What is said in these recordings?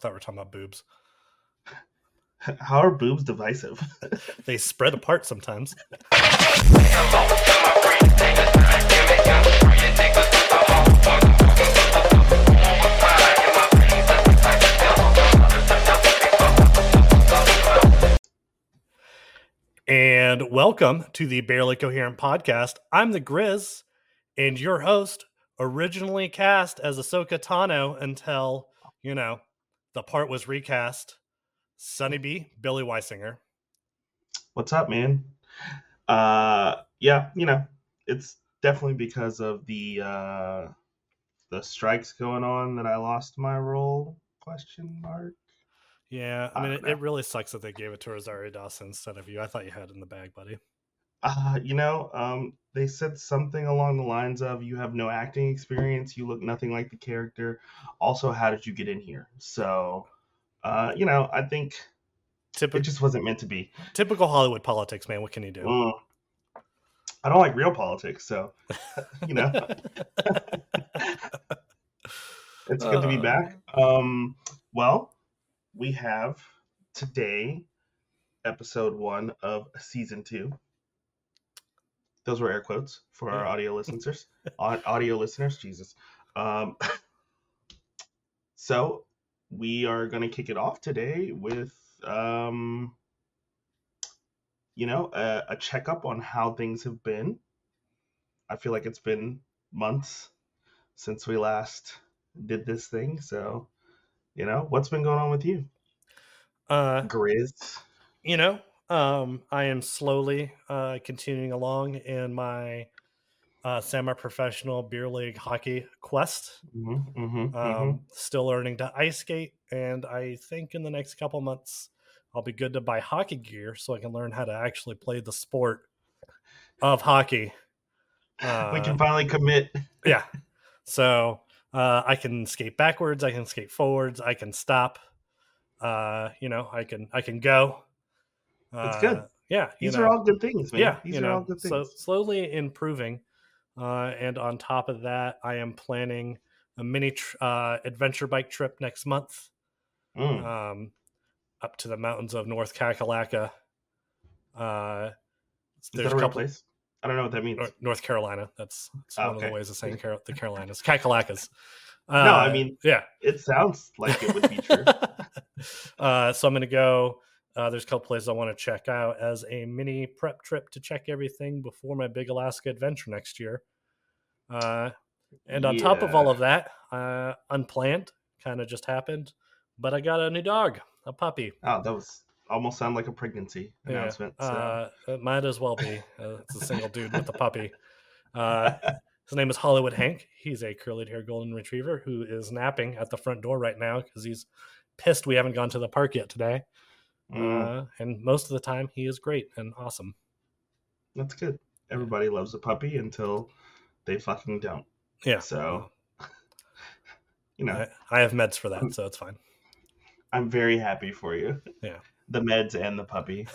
thought we were talking about boobs. How are boobs divisive? they spread apart sometimes. And welcome to the Barely Coherent podcast. I'm the Grizz and your host, originally cast as Ahsoka Tano until, you know, the part was recast. Sunny B, Billy Weisinger. What's up, man? Uh yeah, you know, it's definitely because of the uh the strikes going on that I lost my role question mark. Yeah, I mean, it, it, really sucks that they gave it to Rosario Dawson instead of you. I thought you had it in the bag, buddy. Uh, you know, um, they said something along the lines of "You have no acting experience. You look nothing like the character. Also, how did you get in here?" So, uh, you know, I think Typical, it just wasn't meant to be. Typical Hollywood politics, man. What can you do? Mm. I don't like real politics, so you know. it's good uh, to be back. Um, well, we have today episode one of season two. Those were air quotes for our audio listeners. audio listeners, Jesus. Um, so we are going to kick it off today with, um, you know, a, a checkup on how things have been. I feel like it's been months since we last did this thing, so you know, what's been going on with you? Uh Grizz. You know, um, I am slowly uh continuing along in my uh, semi-professional beer league hockey quest. Mm-hmm, mm-hmm, um, mm-hmm. Still learning to ice skate, and I think in the next couple months I'll be good to buy hockey gear so I can learn how to actually play the sport of hockey. Uh, we can uh, finally commit. yeah. So uh, I can skate backwards. I can skate forwards. I can stop. Uh, you know, I can I can go. That's uh, good. Yeah, these know. are all good things, man. Yeah, these you know, all good things. so slowly improving. Uh, and on top of that, I am planning a mini tr- uh, adventure bike trip next month, mm. um, up to the mountains of North Kakalaka. Uh, there's a couple. Place? I don't know what that means. North Carolina. That's, that's oh, one okay. of the ways of saying Car- the Carolinas. Kakalacas. Uh, no, I mean, yeah, it sounds like it would be true. uh, so I'm going to go. Uh, there's a couple places I want to check out as a mini prep trip to check everything before my big Alaska adventure next year. Uh, and on yeah. top of all of that, uh, unplanned, kind of just happened, but I got a new dog, a puppy. Oh, that was almost sound like a pregnancy announcement. Yeah, uh, it might as well be. Uh, it's a single dude with a puppy. Uh, his name is Hollywood Hank. He's a curly haired golden retriever who is napping at the front door right now because he's pissed we haven't gone to the park yet today. Mm. Uh, and most of the time, he is great and awesome. That's good. Everybody loves a puppy until they fucking don't. Yeah. So, you know, I, I have meds for that, so it's fine. I'm very happy for you. Yeah the meds and the puppy.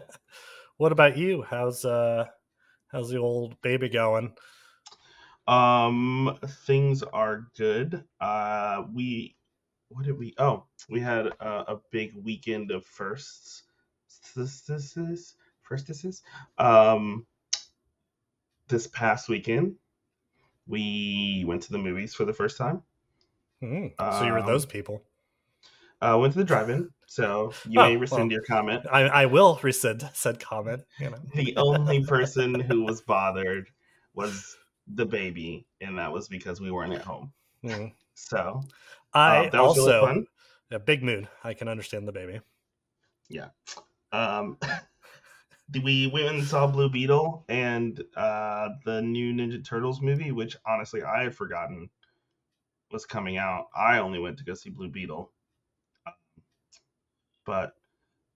what about you? How's uh how's the old baby going? Um things are good. Uh we what did we oh, we had a, a big weekend of firsts. This this is first this is um this past weekend we went to the movies for the first time. Mm, so you were those um, people. Uh, went to the drive-in, so you oh, may rescind well, your comment. I, I will rescind said comment. You know. the only person who was bothered was the baby, and that was because we weren't at home. Mm. So I uh, also really a big mood. I can understand the baby. Yeah. Um, we went and saw Blue Beetle and uh, the new Ninja Turtles movie, which honestly I had forgotten was coming out. I only went to go see Blue Beetle but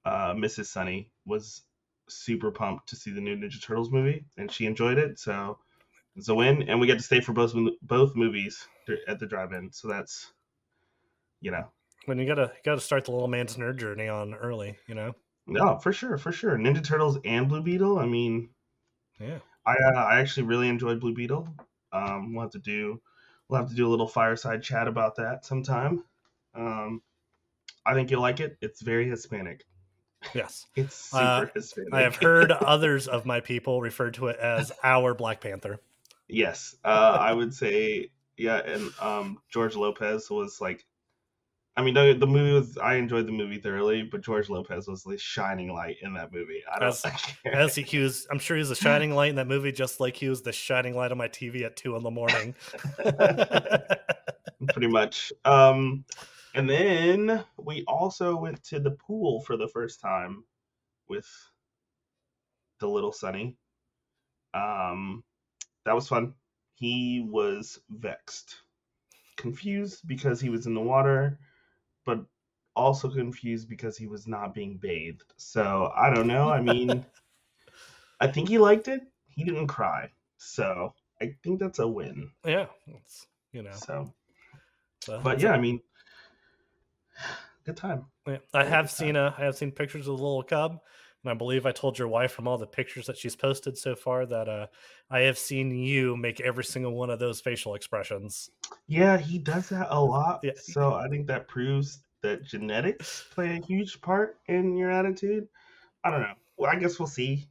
uh, Mrs. Sunny was super pumped to see the new Ninja Turtles movie, and she enjoyed it. So it's a win, and we get to stay for both both movies at the drive-in. So that's you know when you gotta gotta start the little man's nerd journey on early, you know. No, for sure, for sure. Ninja Turtles and Blue Beetle. I mean, yeah. I uh, I actually really enjoyed Blue Beetle. Um, we'll have to do we'll have to do a little fireside chat about that sometime. Um, I think you'll like it. It's very Hispanic. Yes, it's super uh, Hispanic. I have heard others of my people refer to it as our Black Panther. Yes, uh, I would say yeah, and um, George Lopez was like I mean, the, the movie was. I enjoyed the movie thoroughly, but George Lopez was the shining light in that movie. I don't. As, as he, he, was, I'm sure he was a shining light in that movie, just like he was the shining light on my TV at two in the morning. Pretty much. Um, and then we also went to the pool for the first time with the little Sunny. Um, that was fun. He was vexed, confused because he was in the water but also confused because he was not being bathed. So I don't know. I mean, I think he liked it. He didn't cry, so I think that's a win. Yeah, it's you know. So, so but yeah. I mean, good time. Yeah, I have seen a, I have seen pictures of the little cub, and I believe I told your wife from all the pictures that she's posted so far that uh, I have seen you make every single one of those facial expressions. Yeah, he does that a lot. Yeah. So I think that proves that genetics play a huge part in your attitude. I don't know. Well, I guess we'll see.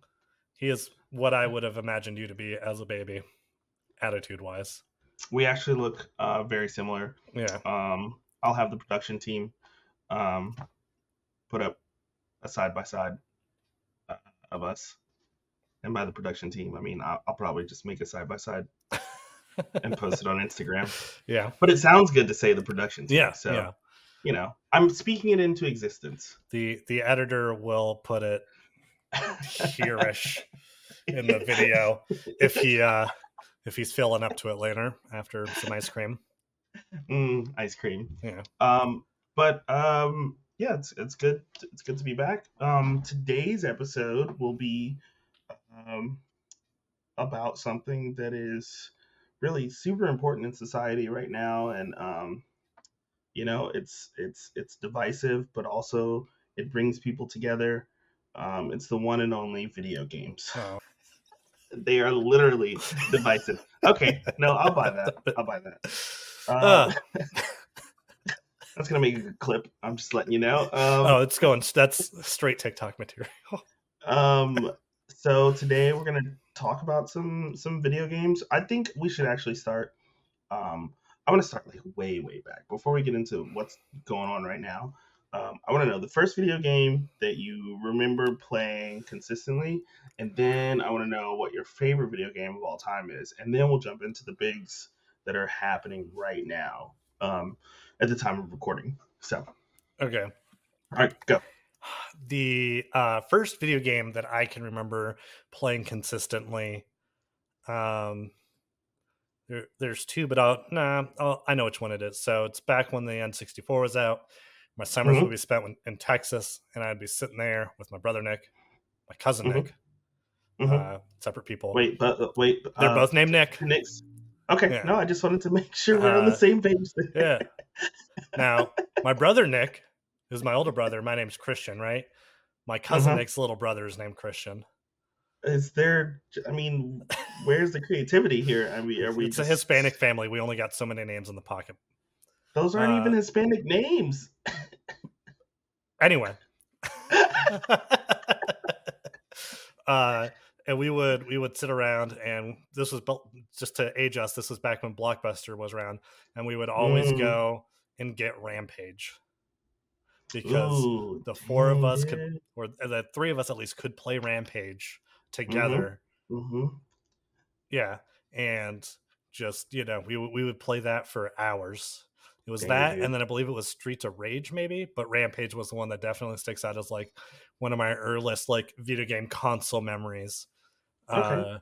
He is what I would have imagined you to be as a baby, attitude wise. We actually look uh, very similar. Yeah. Um, I'll have the production team um, put up a side by side of us. And by the production team, I mean I'll, I'll probably just make a side by side and post it on Instagram. Yeah. But it sounds good to say the production team. Yeah. So, yeah. you know, I'm speaking it into existence. The the editor will put it hereish in the video if he uh if he's filling up to it later after some ice cream. Mm, ice cream. Yeah. Um but um yeah, it's it's good. It's good to be back. Um, today's episode will be um, about something that is really super important in society right now, and um, you know, it's it's it's divisive, but also it brings people together. Um, it's the one and only video games. Oh. they are literally divisive. Okay, no, I'll buy that. I'll buy that. Uh, uh. That's gonna make a good clip. I'm just letting you know. Um, oh, it's going. That's straight TikTok material. um. So today we're gonna talk about some some video games. I think we should actually start. Um, I want to start like way way back before we get into what's going on right now. Um, I want to know the first video game that you remember playing consistently, and then I want to know what your favorite video game of all time is, and then we'll jump into the bigs that are happening right now. Um, at the time of recording. So, okay. All right, go. The uh, first video game that I can remember playing consistently, um, there, there's two, but I'll, nah, I'll, i know which one it is. So it's back when the N64 was out. My summers mm-hmm. would be spent in Texas, and I'd be sitting there with my brother Nick, my cousin mm-hmm. Nick, mm-hmm. Uh, separate people. Wait, but uh, wait, they're uh, both named Nick. Nick's Okay, yeah. no, I just wanted to make sure we're uh, on the uh, same page. yeah. Now, my brother Nick, is my older brother, my name's Christian, right? My cousin uh-huh. Nick's little brother is named Christian. Is there? I mean, where's the creativity here? I mean, are we? It's just... a Hispanic family. We only got so many names in the pocket. Those aren't uh, even Hispanic names. anyway. uh and we would we would sit around and this was just to age us this was back when blockbuster was around and we would always mm. go and get rampage because Ooh, the four of us could or the three of us at least could play rampage mm-hmm. together mm-hmm. Mm-hmm. yeah and just you know we, we would play that for hours it was Dang, that dude. and then i believe it was streets of rage maybe but rampage was the one that definitely sticks out as like one of my earliest like video game console memories Okay. Uh,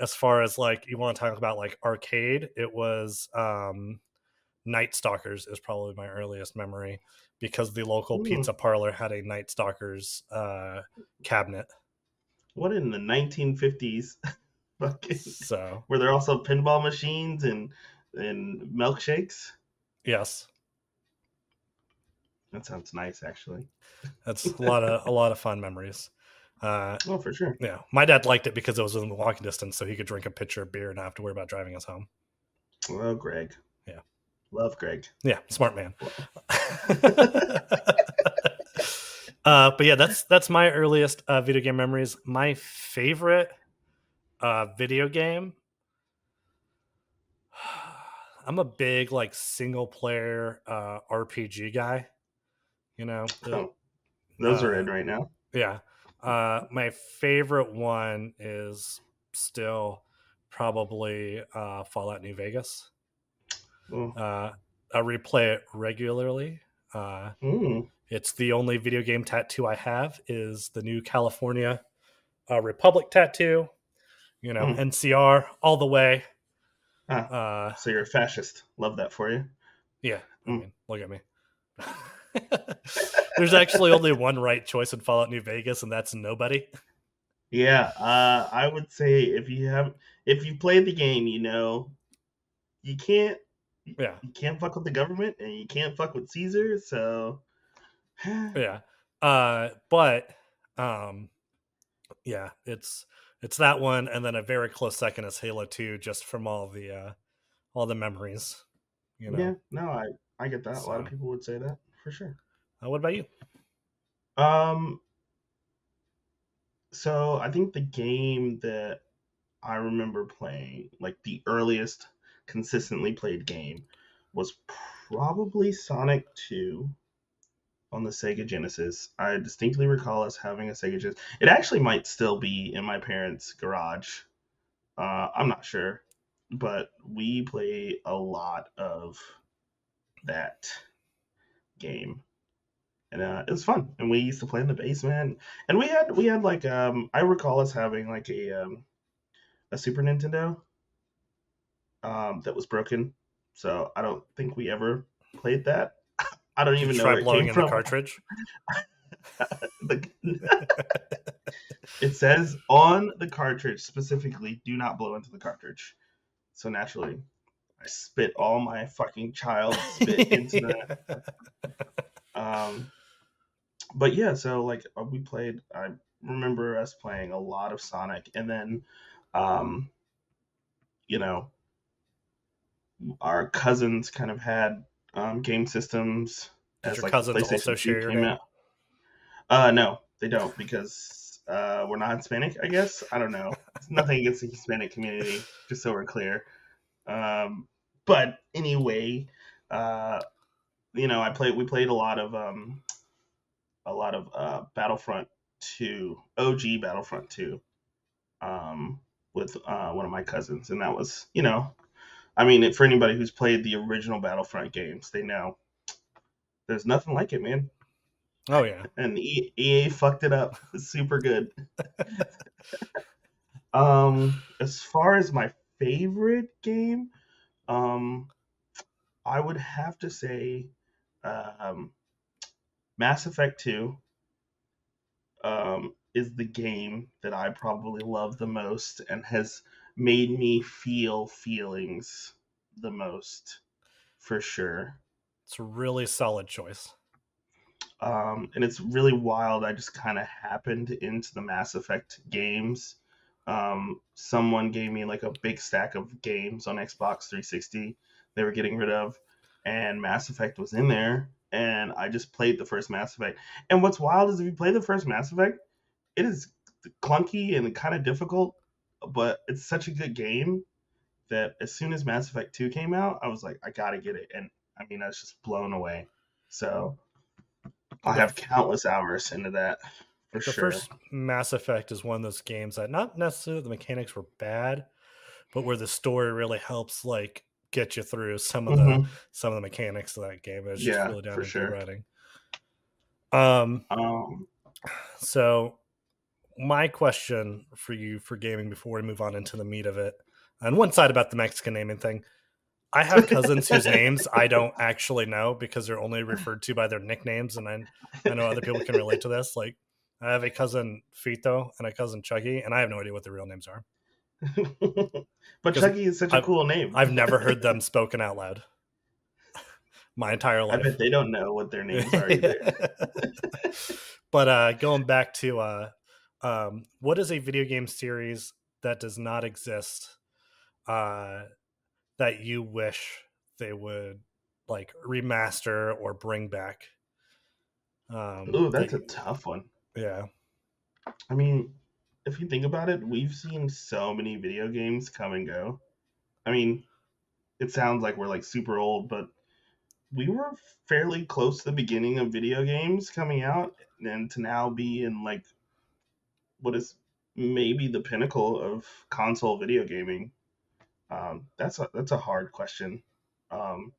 as far as like you want to talk about like arcade, it was um, Night Stalkers is probably my earliest memory because the local Ooh. pizza parlor had a Night Stalkers uh, cabinet. What in the 1950s? so were there also pinball machines and and milkshakes? Yes. That sounds nice, actually. That's a lot of a lot of fun memories. Uh, oh, for sure. Yeah, my dad liked it because it was within the walking distance, so he could drink a pitcher of beer and not have to worry about driving us home. Well, Greg. Yeah. Love Greg. Yeah, smart man. uh, but yeah, that's that's my earliest uh, video game memories. My favorite uh, video game. I'm a big like single player uh, RPG guy. You know, oh, those are in uh, right now. Yeah, uh, my favorite one is still probably uh, Fallout New Vegas. Mm. Uh, I replay it regularly. Uh, mm. It's the only video game tattoo I have is the new California uh, Republic tattoo. You know, mm. NCR all the way. Ah, uh, so you're a fascist. Love that for you. Yeah, I mm. mean, look at me. There's actually only one right choice in Fallout New Vegas, and that's nobody. Yeah, uh, I would say if you have if you played the game, you know, you can't yeah you can't fuck with the government and you can't fuck with Caesar, so yeah. Uh, but um, yeah, it's it's that one, and then a very close second is Halo Two, just from all the uh, all the memories. You know. Yeah, no, I I get that. So, a lot of people would say that for sure. Uh, what about you? Um, so I think the game that I remember playing, like the earliest consistently played game, was probably Sonic 2 on the Sega Genesis. I distinctly recall us having a Sega Genesis. It actually might still be in my parents' garage. Uh, I'm not sure, but we play a lot of that game and uh, it was fun. And we used to play in the basement, and we had we had like um I recall us having like a um a Super Nintendo um that was broken, so I don't think we ever played that. I don't even know where it blowing in from. the cartridge. the, it says on the cartridge specifically, "Do not blow into the cartridge." So naturally, I spit all my fucking child spit into that. Um, but yeah, so like uh, we played. I remember us playing a lot of Sonic, and then, um, you know, our cousins kind of had um, game systems. Does as, your like, cousins also share your game? Out. Uh, no, they don't because uh, we're not Hispanic. I guess I don't know. It's nothing against the Hispanic community, just so we're clear. Um, but anyway, uh, you know, I played. We played a lot of um, a lot of uh, Battlefront 2, OG Battlefront 2, um, with uh, one of my cousins, and that was, you know, I mean, for anybody who's played the original Battlefront games, they know there's nothing like it, man. Oh yeah, and EA fucked it up super good. um, as far as my favorite game, um, I would have to say, um, Mass Effect 2 um, is the game that I probably love the most and has made me feel feelings the most for sure. It's a really solid choice. Um, and it's really wild. I just kind of happened into the Mass Effect games. Um, someone gave me like a big stack of games on Xbox 360 they were getting rid of, and Mass Effect was in there and I just played the first Mass Effect. And what's wild is if you play the first Mass Effect, it is clunky and kind of difficult, but it's such a good game that as soon as Mass Effect 2 came out, I was like, I gotta get it. And I mean, I was just blown away. So I have countless hours into that. For the sure. first Mass Effect is one of those games that not necessarily the mechanics were bad, but where the story really helps like get you through some of mm-hmm. the some of the mechanics of that game. It's just yeah, really down to sure. writing. Um, um, so my question for you for gaming before we move on into the meat of it, on one side about the Mexican naming thing, I have cousins whose names I don't actually know because they're only referred to by their nicknames, and I, I know other people can relate to this. Like, I have a cousin Fito and a cousin Chucky, and I have no idea what their real names are. but Chucky is such a I've, cool name. I've never heard them spoken out loud. My entire life. I bet they don't know what their names are either. but uh, going back to uh, um, what is a video game series that does not exist uh, that you wish they would like remaster or bring back? Um, Ooh, that's a tough one. Yeah. I mean, if you think about it, we've seen so many video games come and go. I mean, it sounds like we're like super old, but we were fairly close to the beginning of video games coming out and to now be in like what is maybe the pinnacle of console video gaming um, that's a that's a hard question um,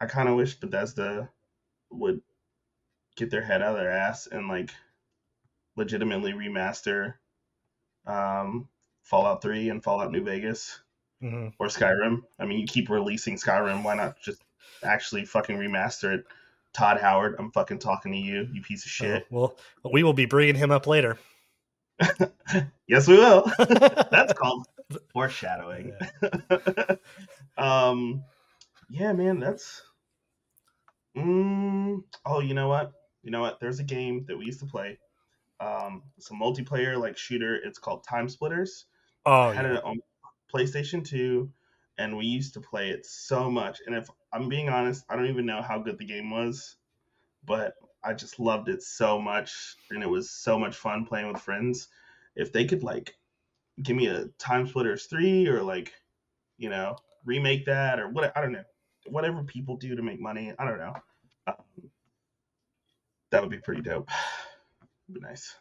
i kind of wish bethesda would get their head out of their ass and like legitimately remaster um, fallout 3 and fallout new vegas mm-hmm. or skyrim i mean you keep releasing skyrim why not just actually fucking remaster it. Todd Howard, I'm fucking talking to you, you piece of oh, shit. Oh, well, we will be bringing him up later. yes, we will. That's called foreshadowing. Yeah. um, yeah, man, that's. Mm, oh, you know what? You know what? There's a game that we used to play. Um, it's a multiplayer like shooter. It's called Time Splitters. Oh, I had yeah. it on PlayStation 2 and we used to play it so much. And if I'm being honest, I don't even know how good the game was, but I just loved it so much, and it was so much fun playing with friends. If they could like give me a Time Splitters three or like, you know, remake that or what I don't know, whatever people do to make money, I don't know. Um, that would be pretty dope. be nice.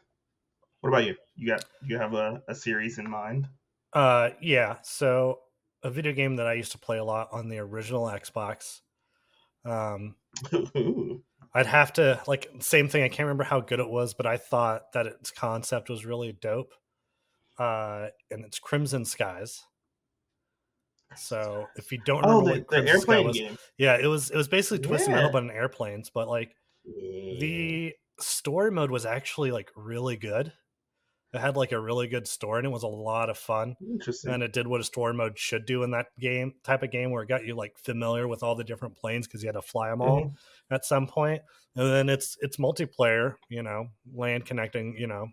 What about you? You got you have a, a series in mind? Uh yeah. So a video game that I used to play a lot on the original Xbox. Um, I'd have to like same thing. I can't remember how good it was, but I thought that its concept was really dope. Uh, and it's Crimson Skies. So if you don't remember oh, the, what the airplane was, game. yeah, it was it was basically Twisted yeah. Metal but in airplanes. But like yeah. the story mode was actually like really good. It had like a really good story and it was a lot of fun. Interesting. And it did what a story mode should do in that game type of game where it got you like familiar with all the different planes because you had to fly them all mm-hmm. at some point. And then it's it's multiplayer, you know, land connecting, you know,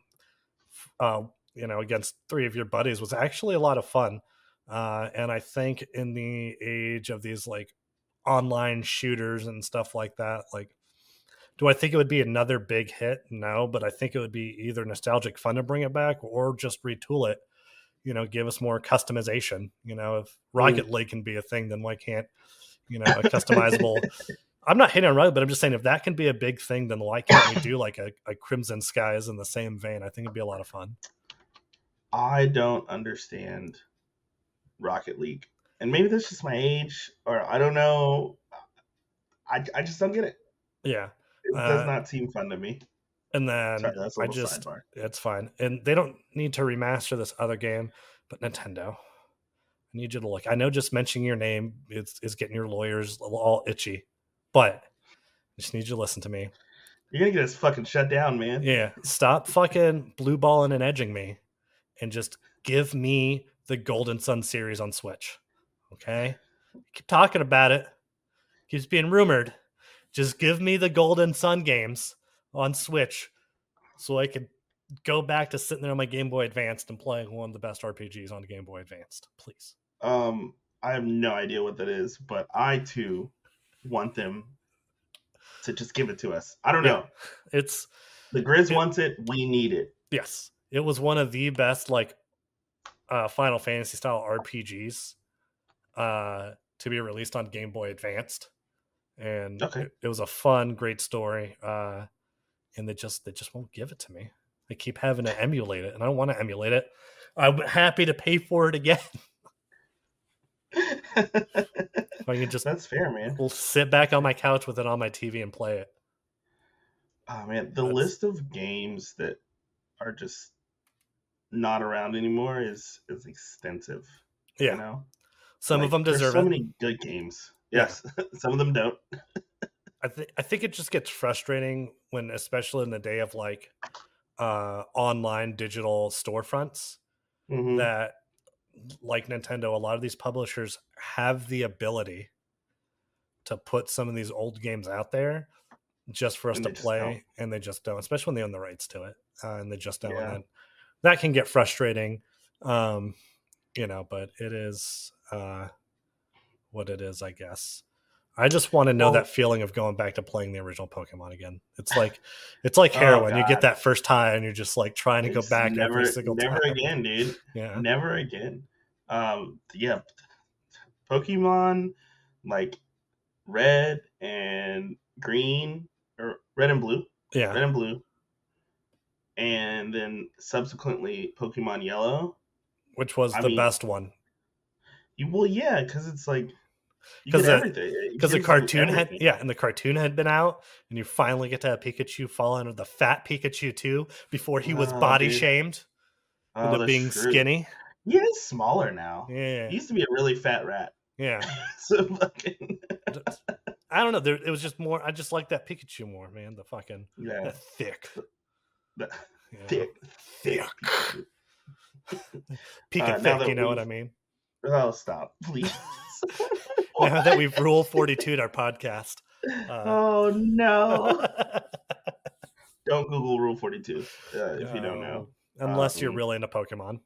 uh, you know, against three of your buddies was actually a lot of fun. Uh, and I think in the age of these like online shooters and stuff like that, like do I think it would be another big hit? No, but I think it would be either nostalgic fun to bring it back or just retool it. You know, give us more customization. You know, if Rocket mm. League can be a thing, then why can't you know a customizable? I'm not hitting on Rocket, but I'm just saying if that can be a big thing, then why can't we do like a, a Crimson Skies in the same vein? I think it'd be a lot of fun. I don't understand Rocket League, and maybe that's just my age, or I don't know. I I just don't get it. Yeah, it does uh, not seem fun to me. And then Sorry, I just sidebar. it's fine. And they don't need to remaster this other game, but Nintendo. I need you to look. I know just mentioning your name is, is getting your lawyers all itchy, but I just need you to listen to me. You're gonna get us fucking shut down, man. Yeah. Stop fucking blue balling and edging me and just give me the Golden Sun series on Switch. Okay? Keep talking about it. Keeps being rumored. Just give me the Golden Sun games on Switch so I could go back to sitting there on my Game Boy Advanced and playing one of the best RPGs on the Game Boy Advanced, please. Um, I have no idea what that is, but I too want them to just give it to us. I don't know. It's the Grizz it, wants it. We need it. Yes, it was one of the best like uh, Final Fantasy style RPGs uh, to be released on Game Boy Advanced and okay. it, it, was a fun, great story. Uh, and they just they just won't give it to me. They keep having to emulate it, and I don't want to emulate it. I'm happy to pay for it again. I can just that's fair, man. We'll sit back on my couch with it on my TV and play it. Oh man, the that's... list of games that are just not around anymore is is extensive. Yeah, you know, some like, of them deserve so many good games. Yes, some of them don't. I think I think it just gets frustrating when, especially in the day of like uh, online digital storefronts, mm-hmm. that like Nintendo, a lot of these publishers have the ability to put some of these old games out there just for us and to play, and they just don't. Especially when they own the rights to it, uh, and they just don't. Yeah. That can get frustrating, um, you know. But it is. Uh, what it is, I guess. I just want to know well, that feeling of going back to playing the original Pokemon again. It's like it's like oh, heroin. Oh, you get that first high and you're just like trying to it's go back never, every single never time. Never again, dude. Yeah. Never again. Um yeah. Pokemon like red and green or red and blue. Yeah. Red and blue. And then subsequently Pokemon Yellow. Which was I the mean, best one. You, well, yeah, because it's like because because the cartoon had yeah, and the cartoon had been out, and you finally get to have Pikachu fall under the fat Pikachu too before he was oh, body dude. shamed oh, into being true. skinny. He is smaller now. Yeah, he used to be a really fat rat. Yeah. so fucking. I don't know. There, it was just more. I just like that Pikachu more, man. The fucking yeah, thick, the, thick, thick. Pika uh, thick. You know what I mean? Oh, stop, please. now that we've rule 42 in our podcast. Uh, oh, no. don't Google Rule 42 uh, if you don't know. Unless um, you're really into Pokemon.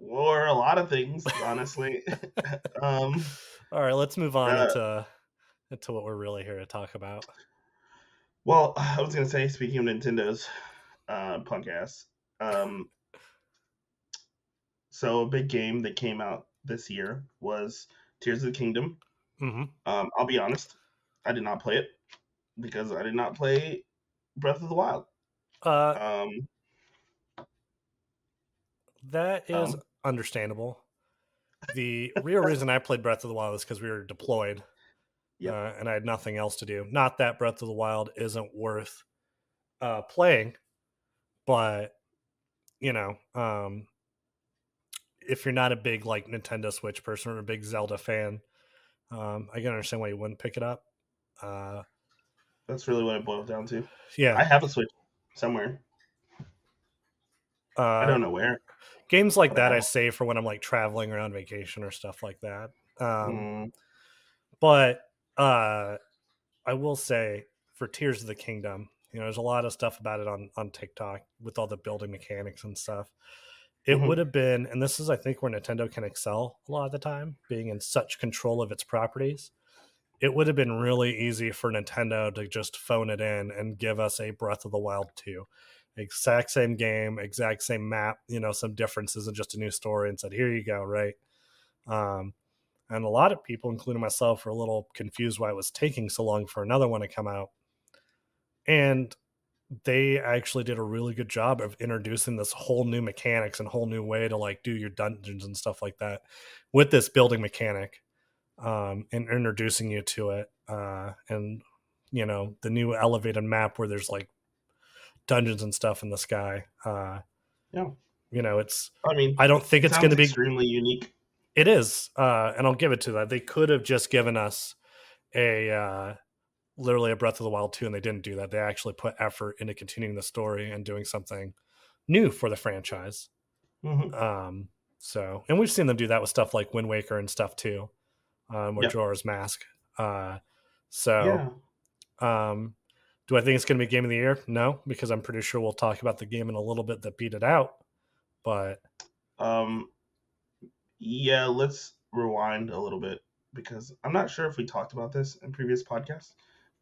Or a lot of things, honestly. um, All right, let's move on uh, into, into what we're really here to talk about. Well, I was going to say, speaking of Nintendo's uh, podcast, um, so a big game that came out this year was Tears of the Kingdom. Mm-hmm. Um, I'll be honest, I did not play it because I did not play Breath of the Wild. Uh, um, that is um, understandable. The real reason I played Breath of the Wild is because we were deployed, yep. uh, and I had nothing else to do. Not that Breath of the Wild isn't worth uh, playing, but you know, um, if you're not a big like Nintendo Switch person or a big Zelda fan, um, I can understand why you wouldn't pick it up. Uh, That's really what it boils down to. Yeah, I have a Switch somewhere. Uh, I don't know where. Games like that I save for when I'm like traveling or on vacation or stuff like that. Um, mm. But uh, I will say for Tears of the Kingdom, you know, there's a lot of stuff about it on on TikTok with all the building mechanics and stuff. It mm-hmm. would have been, and this is, I think, where Nintendo can excel a lot of the time, being in such control of its properties. It would have been really easy for Nintendo to just phone it in and give us a Breath of the Wild 2. Exact same game, exact same map, you know, some differences and just a new story and said, here you go, right? Um, and a lot of people, including myself, were a little confused why it was taking so long for another one to come out. And they actually did a really good job of introducing this whole new mechanics and whole new way to like do your dungeons and stuff like that with this building mechanic um, and introducing you to it uh, and you know the new elevated map where there's like dungeons and stuff in the sky uh, yeah. you know it's i mean i don't think it's going to be extremely unique. It is uh, and i'll give it to that. They could have just given us a uh, literally a Breath of the Wild 2, and they didn't do that. They actually put effort into continuing the story and doing something new for the franchise. Mm-hmm. Um, so, and we've seen them do that with stuff like Wind Waker and stuff too, um, or yep. Mask. Uh, so, yeah. um, do I think it's going to be game of the year? No, because I'm pretty sure we'll talk about the game in a little bit that beat it out. But, um, yeah, let's rewind a little bit because I'm not sure if we talked about this in previous podcasts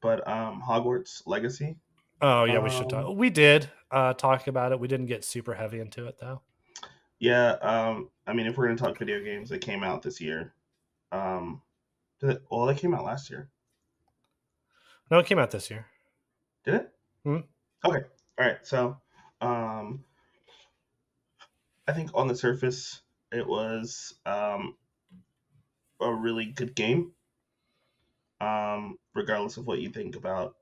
but um, Hogwarts Legacy. Oh yeah, we should talk. Um, we did uh, talk about it. We didn't get super heavy into it though. Yeah, um, I mean, if we're gonna talk video games that came out this year, um, did it, well, they came out last year. No, it came out this year. Did it? Hmm? Okay. All right. So, um, I think on the surface, it was um, a really good game um, regardless of what you think about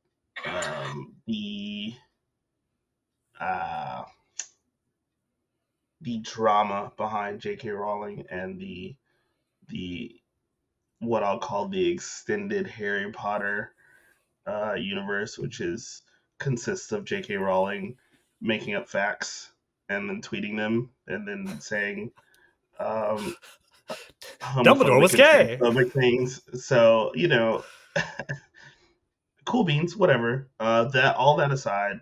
um, the uh, the drama behind J.K. Rowling and the the what I'll call the extended Harry Potter uh, universe, which is consists of J.K. Rowling making up facts and then tweeting them and then saying um, Dumbledore was gay. things. So you know, cool beans, whatever. Uh, that all that aside,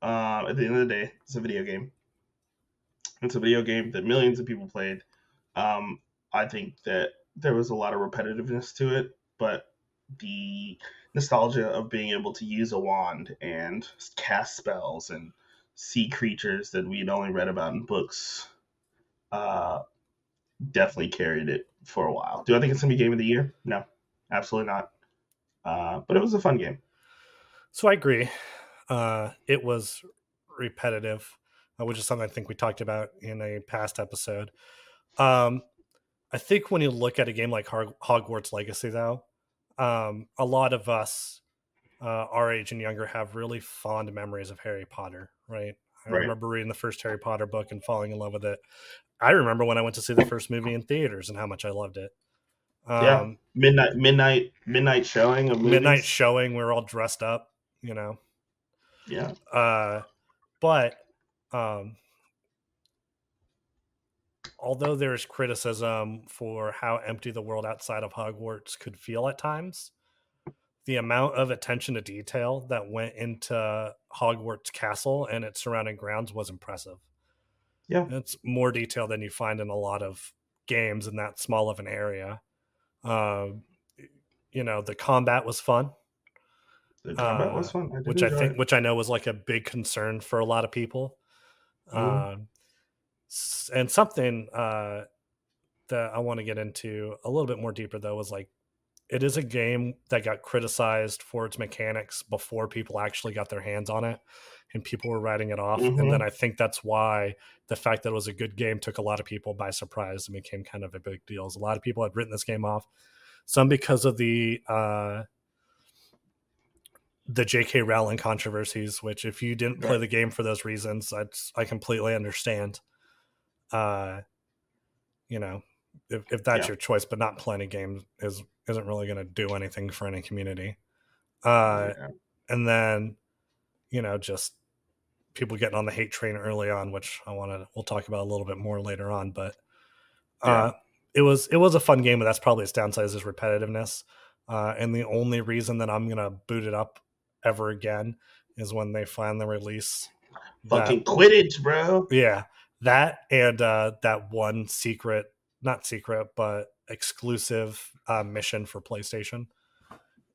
uh, at the end of the day, it's a video game. It's a video game that millions of people played. Um, I think that there was a lot of repetitiveness to it, but the nostalgia of being able to use a wand and cast spells and see creatures that we'd only read about in books uh, definitely carried it for a while. Do I think it's gonna be game of the year? No, absolutely not. Uh, but it was a fun game. So I agree. Uh, it was repetitive, uh, which is something I think we talked about in a past episode. Um, I think when you look at a game like Hogwarts Legacy, though, um, a lot of us uh, our age and younger have really fond memories of Harry Potter, right? I right. remember reading the first Harry Potter book and falling in love with it. I remember when I went to see the first movie in theaters and how much I loved it. Um, yeah, midnight, midnight, midnight showing of movies. midnight showing. We are all dressed up, you know. Yeah. Uh, but um, although there's criticism for how empty the world outside of Hogwarts could feel at times, the amount of attention to detail that went into Hogwarts Castle and its surrounding grounds was impressive. Yeah. It's more detail than you find in a lot of games in that small of an area. Uh, you know, the combat was fun. The combat uh, was fun, I which I think, it. which I know was like a big concern for a lot of people. Mm-hmm. Uh, and something uh, that I want to get into a little bit more deeper though was like it is a game that got criticized for its mechanics before people actually got their hands on it and people were writing it off mm-hmm. and then i think that's why the fact that it was a good game took a lot of people by surprise and became kind of a big deal a lot of people had written this game off some because of the uh the jk rowling controversies which if you didn't play the game for those reasons i i completely understand uh you know if, if that's yeah. your choice but not playing a game is isn't really going to do anything for any community uh yeah. and then you know just people getting on the hate train early on which i want to we'll talk about a little bit more later on but uh yeah. it was it was a fun game but that's probably its downside is repetitiveness uh and the only reason that i'm gonna boot it up ever again is when they finally release fucking that, quidditch bro yeah that and uh, that one secret, not secret, but exclusive uh, mission for PlayStation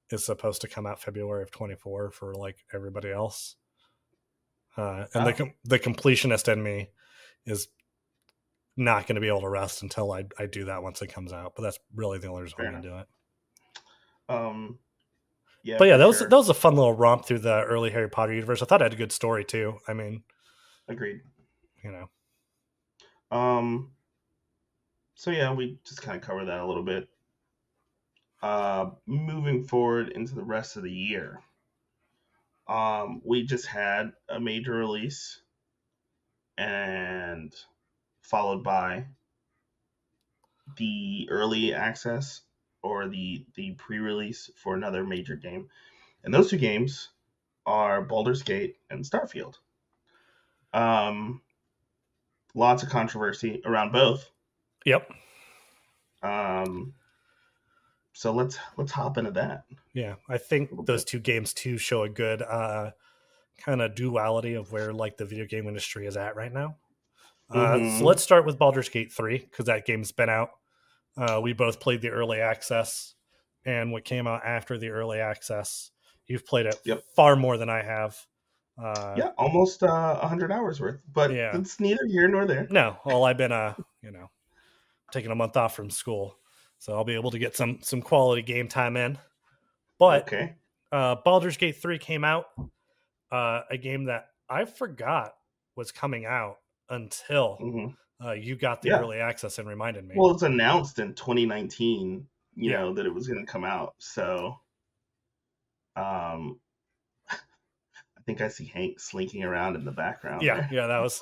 is supposed to come out February of 24 for like everybody else. Uh, and oh. the com- the completionist in me is not going to be able to rest until I, I do that once it comes out. But that's really the only reason I'm going to do it. Um, yeah. But yeah, that was that was a fun little romp through the early Harry Potter universe. I thought it had a good story too. I mean, agreed. You know, um, so yeah, we just kind of covered that a little bit. Uh, moving forward into the rest of the year, um, we just had a major release, and followed by the early access or the the pre-release for another major game, and those two games are Baldur's Gate and Starfield. Um, lots of controversy around both. Yep. Um, so let's let's hop into that. Yeah, I think those two games too show a good uh, kind of duality of where like the video game industry is at right now. Uh, mm-hmm. So let's start with Baldur's Gate three because that game's been out. Uh, we both played the early access, and what came out after the early access. You've played it yep. far more than I have. Uh, yeah, almost uh, 100 hours worth, but yeah. it's neither here nor there. No, well, I've been, uh, you know, taking a month off from school, so I'll be able to get some some quality game time in. But okay. uh, Baldur's Gate 3 came out, uh, a game that I forgot was coming out until mm-hmm. uh, you got the yeah. early access and reminded me. Well, it's announced in 2019, you yeah. know, that it was going to come out. So, um, I think I see Hank slinking around in the background. Yeah, there. yeah, that was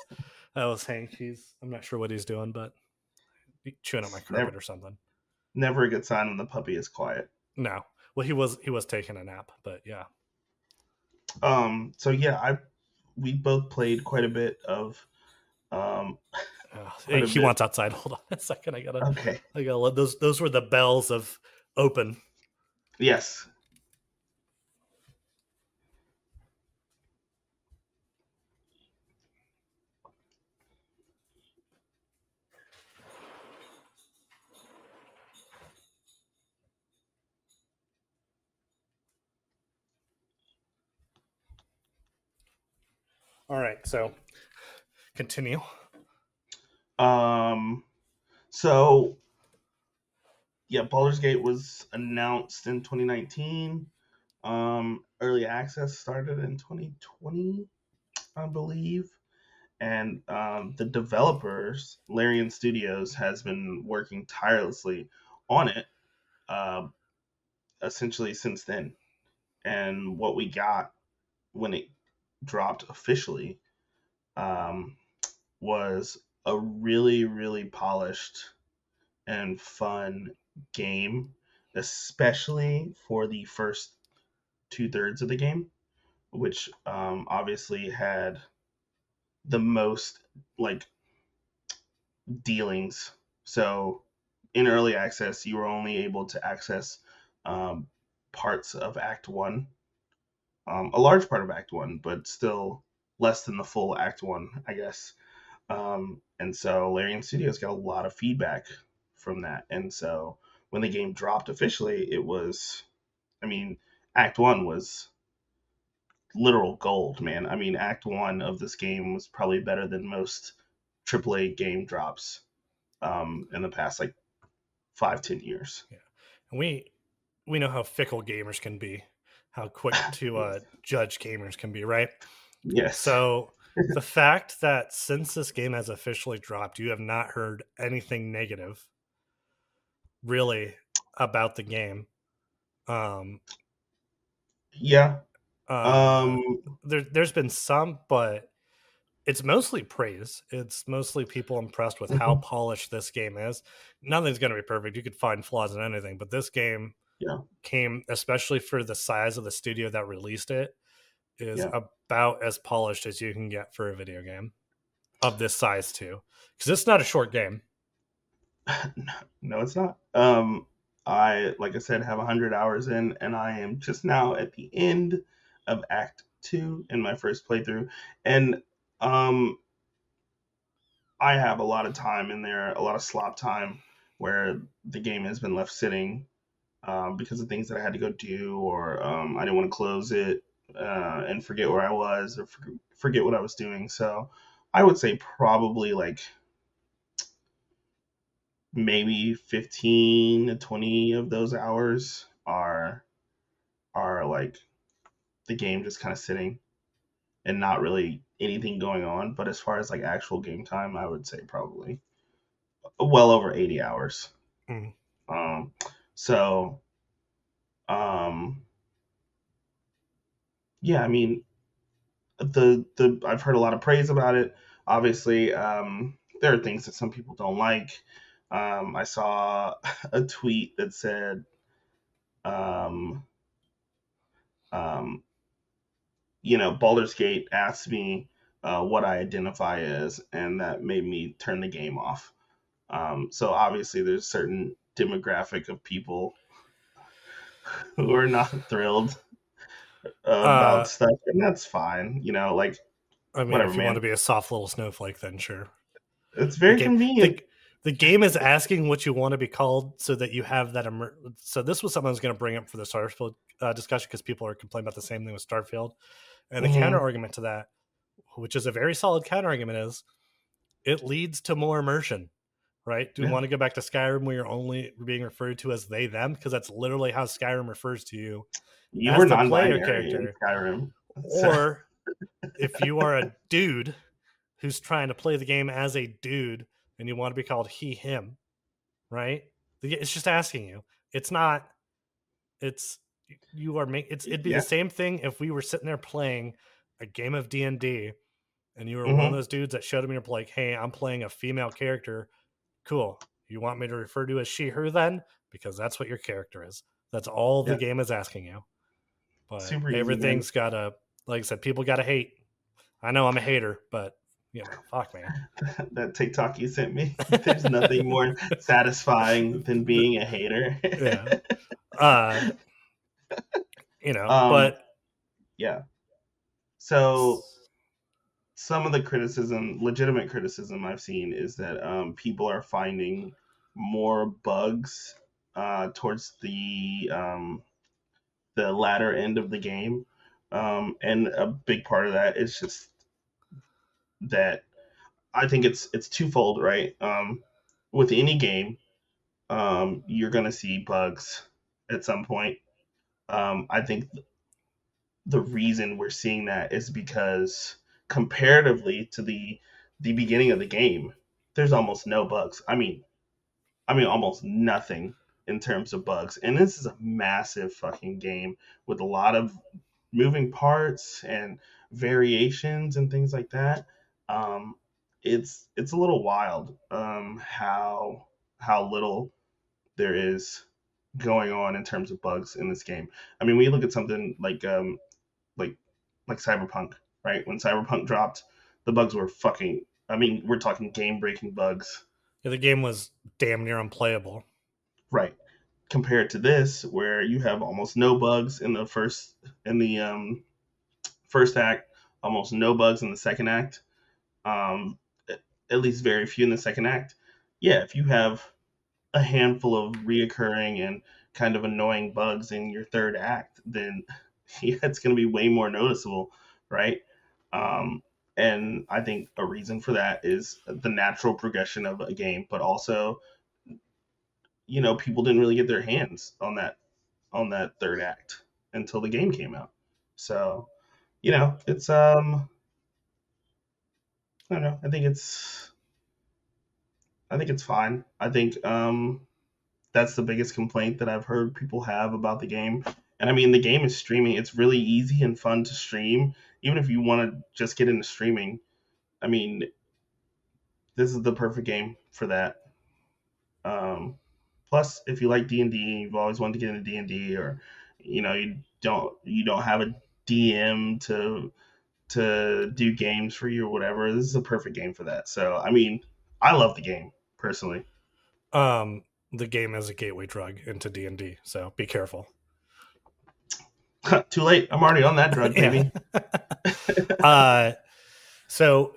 that was Hank. He's I'm not sure what he's doing, but chewing up my carpet never, or something. Never a good sign when the puppy is quiet. No, well, he was he was taking a nap, but yeah. Um. So yeah, I we both played quite a bit of. Um. he bit. wants outside. Hold on a second. I gotta. Okay. I gotta let those. Those were the bells of open. Yes. All right, so continue. Um, so yeah, Baldur's Gate was announced in 2019. Um, early access started in 2020, I believe. And um, the developers, Larian Studios, has been working tirelessly on it uh, essentially since then. And what we got when it dropped officially um, was a really, really polished and fun game, especially for the first two thirds of the game, which um, obviously had the most like dealings. So in early access, you were only able to access um, parts of Act One, um, a large part of Act One, but still less than the full Act One, I guess. Um, and so Larian Studios got a lot of feedback from that, and so when the game dropped officially, it was, I mean, Act One was literal gold, man. I mean, Act One of this game was probably better than most AAA game drops um, in the past like five, ten years. Yeah, and we we know how fickle gamers can be, how quick to uh, judge gamers can be, right? Yes. So the fact that since this game has officially dropped, you have not heard anything negative, really, about the game. Um, yeah. Um, um, there, there's been some, but it's mostly praise. It's mostly people impressed with mm-hmm. how polished this game is. Nothing's going to be perfect. You could find flaws in anything, but this game yeah. came, especially for the size of the studio that released it, is yeah. about as polished as you can get for a video game of this size too. Because it's not a short game. no, it's not. Um, I, like I said, have 100 hours in, and I am just now at the end of Act Two in my first playthrough, and um, I have a lot of time in there, a lot of slop time where the game has been left sitting um, because of things that I had to go do, or um, I didn't want to close it uh, and forget where I was or forget what I was doing. So I would say probably like maybe 15 to 20 of those hours are are like the game just kind of sitting and not really anything going on but as far as like actual game time i would say probably well over 80 hours mm. um so um yeah i mean the the i've heard a lot of praise about it obviously um there are things that some people don't like um, I saw a tweet that said, um, um, you know, Baldur's Gate asked me uh, what I identify as, and that made me turn the game off. Um, so obviously, there's certain demographic of people who are not thrilled about uh, stuff, and that's fine. You know, like I mean, whatever, if you man. want to be a soft little snowflake, then sure. It's very convenient. The, the game is asking what you want to be called so that you have that emer- so this was something i was going to bring up for the starfield uh, discussion because people are complaining about the same thing with starfield and the mm-hmm. counter argument to that which is a very solid counter argument is it leads to more immersion right do yeah. we want to go back to skyrim where you're only being referred to as they them because that's literally how skyrim refers to you you were the player character skyrim or if you are a dude who's trying to play the game as a dude and you want to be called he him right it's just asking you it's not it's you are make it's it'd be yeah. the same thing if we were sitting there playing a game of d&d and you were mm-hmm. one of those dudes that showed up and you're like hey i'm playing a female character cool you want me to refer to as she her then because that's what your character is that's all the yeah. game is asking you but Super everything's gotta like i said people gotta hate i know i'm a hater but you know, fuck, man. that TikTok you sent me. There's nothing more satisfying than being a hater. yeah. Uh, you know, um, but yeah. So some of the criticism, legitimate criticism I've seen is that um, people are finding more bugs uh, towards the um, the latter end of the game, um, and a big part of that is just that I think it's it's twofold, right? Um, with any game, um, you're gonna see bugs at some point. Um, I think the reason we're seeing that is because comparatively to the the beginning of the game, there's almost no bugs. I mean, I mean almost nothing in terms of bugs. And this is a massive fucking game with a lot of moving parts and variations and things like that. Um, it's it's a little wild um, how how little there is going on in terms of bugs in this game. I mean, we look at something like um, like like Cyberpunk, right? When Cyberpunk dropped, the bugs were fucking. I mean, we're talking game breaking bugs. Yeah, the game was damn near unplayable. Right. Compared to this, where you have almost no bugs in the first in the um, first act, almost no bugs in the second act, um, at least very few in the second act. Yeah, if you have a handful of reoccurring and kind of annoying bugs in your third act, then yeah, it's going to be way more noticeable, right? Um, and I think a reason for that is the natural progression of a game, but also, you know, people didn't really get their hands on that on that third act until the game came out. So, you know, it's um, I don't know. I think it's I think it's fine. I think um, that's the biggest complaint that I've heard people have about the game and I mean, the game is streaming. It's really easy and fun to stream, even if you want to just get into streaming. I mean, this is the perfect game for that. Um, plus, if you like D and D, you've always wanted to get into D and D, or you know, you don't you don't have a DM to to do games for you or whatever. This is a perfect game for that. So, I mean, I love the game personally. Um, the game is a gateway drug into D and D, so be careful. Too late. I'm already on that drug, baby. uh, so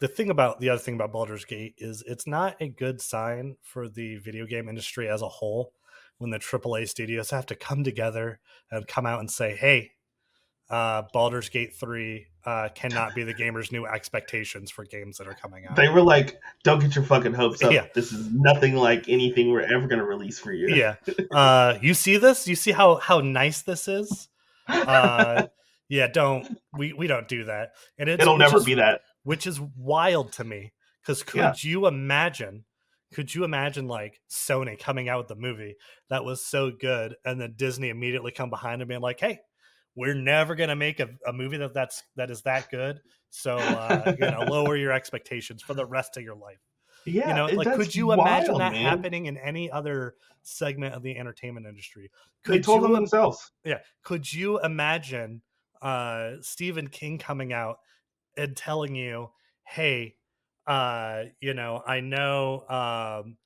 the thing about the other thing about Baldur's Gate is it's not a good sign for the video game industry as a whole when the AAA studios have to come together and come out and say, "Hey, uh, Baldur's Gate 3 uh, cannot be the gamers' new expectations for games that are coming out. They were like, don't get your fucking hopes up. Yeah. This is nothing like anything we're ever going to release for you. Yeah. Uh, you see this? You see how, how nice this is? Uh, yeah, don't. We, we don't do that. And It'll never is, be that. Which is wild to me. Because could yeah. you imagine could you imagine like Sony coming out with the movie that was so good and then Disney immediately come behind and being like, hey, we're never going to make a, a, movie that that's that is that good. So uh, you know lower your expectations for the rest of your life. Yeah you know like could you wild, imagine that man. happening in any other segment of the entertainment industry? Could they told you, them themselves. Yeah could you imagine uh stephen king coming out and telling you hey uh you know i know um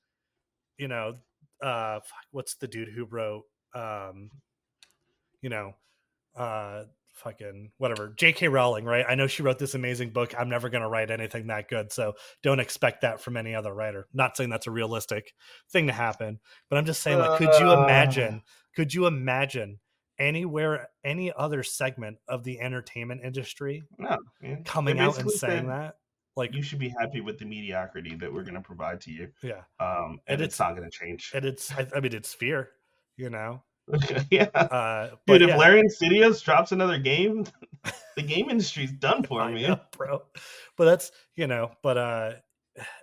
you know uh what's the dude who wrote um you know uh fucking whatever jk rowling right? I know she wrote this amazing book i'm never going to write anything that good so don't expect that from any other writer. Not saying that's a realistic thing to happen but i'm just saying like could you imagine could you imagine anywhere any other segment of the entertainment industry no, coming out and saying that? Like you should be happy with the mediocrity that we're going to provide to you yeah. um and, and it's, it's, not going to change. and it's I, I mean it's fear you know yeah. Uh, Dude, if yeah. Larian Studios drops another game, the game industry's done for me, know, bro. But that's you know, but uh,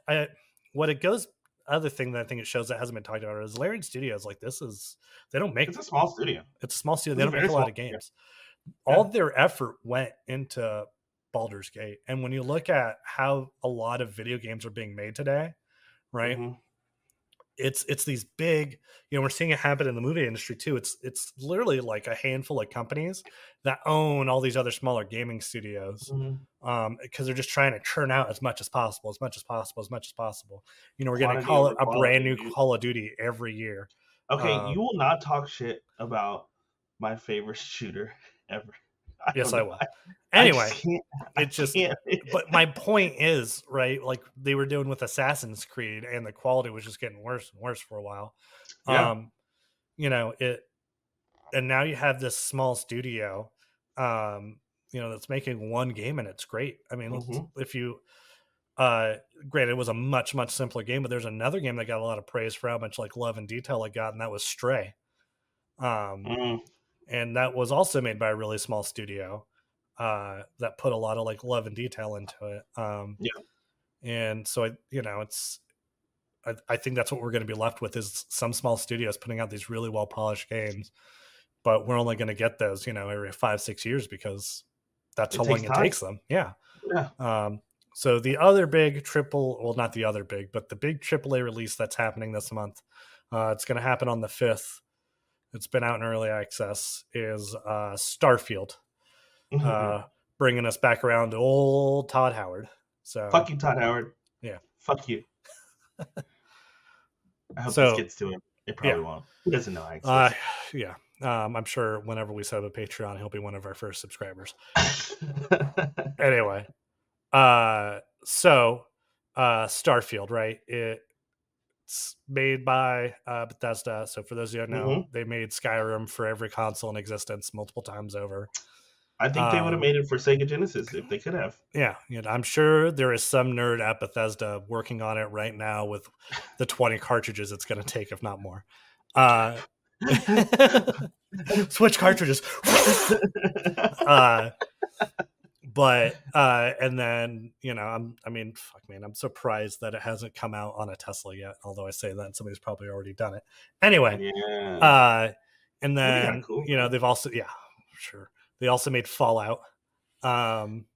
I what it goes. Other thing that I think it shows that hasn't been talked about is Larian Studios. Like this is they don't make it's a small studio. It's a small studio. They don't make a lot of games. Yeah. All their effort went into Baldur's Gate, and when you look at how a lot of video games are being made today, right? Mm-hmm it's it's these big you know we're seeing it happen in the movie industry too it's it's literally like a handful of companies that own all these other smaller gaming studios mm-hmm. um because they're just trying to churn out as much as possible as much as possible as much as possible. You know we're going to call it a brand new call of duty every year okay um, you will not talk shit about my favorite shooter ever I yes, I will. Anyway, it just. but my point is, right? Like they were doing with Assassin's Creed, and the quality was just getting worse and worse for a while. Yeah. Um, you know it, and now you have this small studio, um, you know that's making one game and it's great. I mean, mm-hmm. if you uh granted it was a much much simpler game, but there's another game that got a lot of praise for how much like love and detail it got, and that was Stray. Um, mm. And that was also made by a really small studio uh that put a lot of like love and detail into it. Um, yeah, and so I, you know, it's I, I think that's what we're going to be left with is some small studios putting out these really well polished games, but we're only going to get those, you know, every five six years because that's it how long it takes them. Yeah. Yeah. Um, so the other big triple, well, not the other big, but the big AAA release that's happening this month, uh, it's going to happen on the fifth. It's been out in early access. Is uh, Starfield, mm-hmm. uh, bringing us back around to old Todd Howard. So fuck you, Todd Howard. Yeah, fuck you. I hope so, this gets to him. It probably yeah. won't. He doesn't know access. Uh, yeah, um, I'm sure whenever we set up a Patreon, he'll be one of our first subscribers. anyway, uh, so uh, Starfield, right? It's made by uh, Bethesda. So for those of you who know, mm-hmm. they made Skyrim for every console in existence multiple times over. I think they would have um, made it for Sega Genesis if they could have. Yeah, you know, I'm sure there is some nerd at Bethesda working on it right now with the 20 cartridges it's going to take, if not more. Uh, switch cartridges. uh, but uh, and then you know, I'm I mean, fuck man, I'm surprised that it hasn't come out on a Tesla yet. Although I say that somebody's probably already done it. Anyway, yeah. Uh, and then cool. you know they've also yeah, sure they also made Fallout. Um,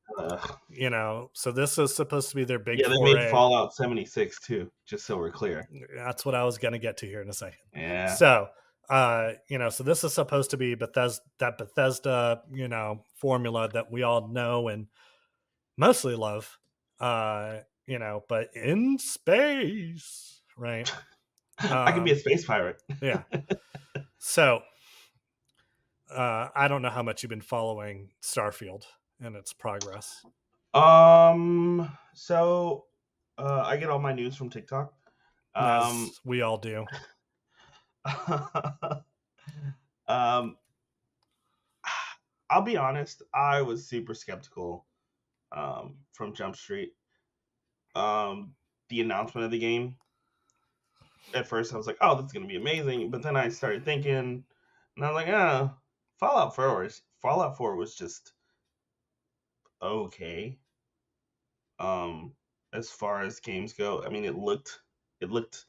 you know, so this is supposed to be their big. Yeah, they foray. made Fallout seventy six too. Just so we're clear. That's what I was going to get to here in a second. Yeah. So, uh, you know, so this is supposed to be Bethesda, that Bethesda, you know, formula that we all know and mostly love. Uh, you know, but in space, right? I can be a um, space pirate. yeah. So uh, I don't know how much you've been following Starfield and its progress. Um. So, uh, I get all my news from TikTok. Um, yes, we all do. um, I'll be honest. I was super skeptical um, from Jump Street. Um, the announcement of the game. At first, I was like, "Oh, this is gonna be amazing," but then I started thinking, and I was like, "Ah, oh, Fallout 4 was Fallout 4 was just okay. Um as far as games go, I mean it looked it looked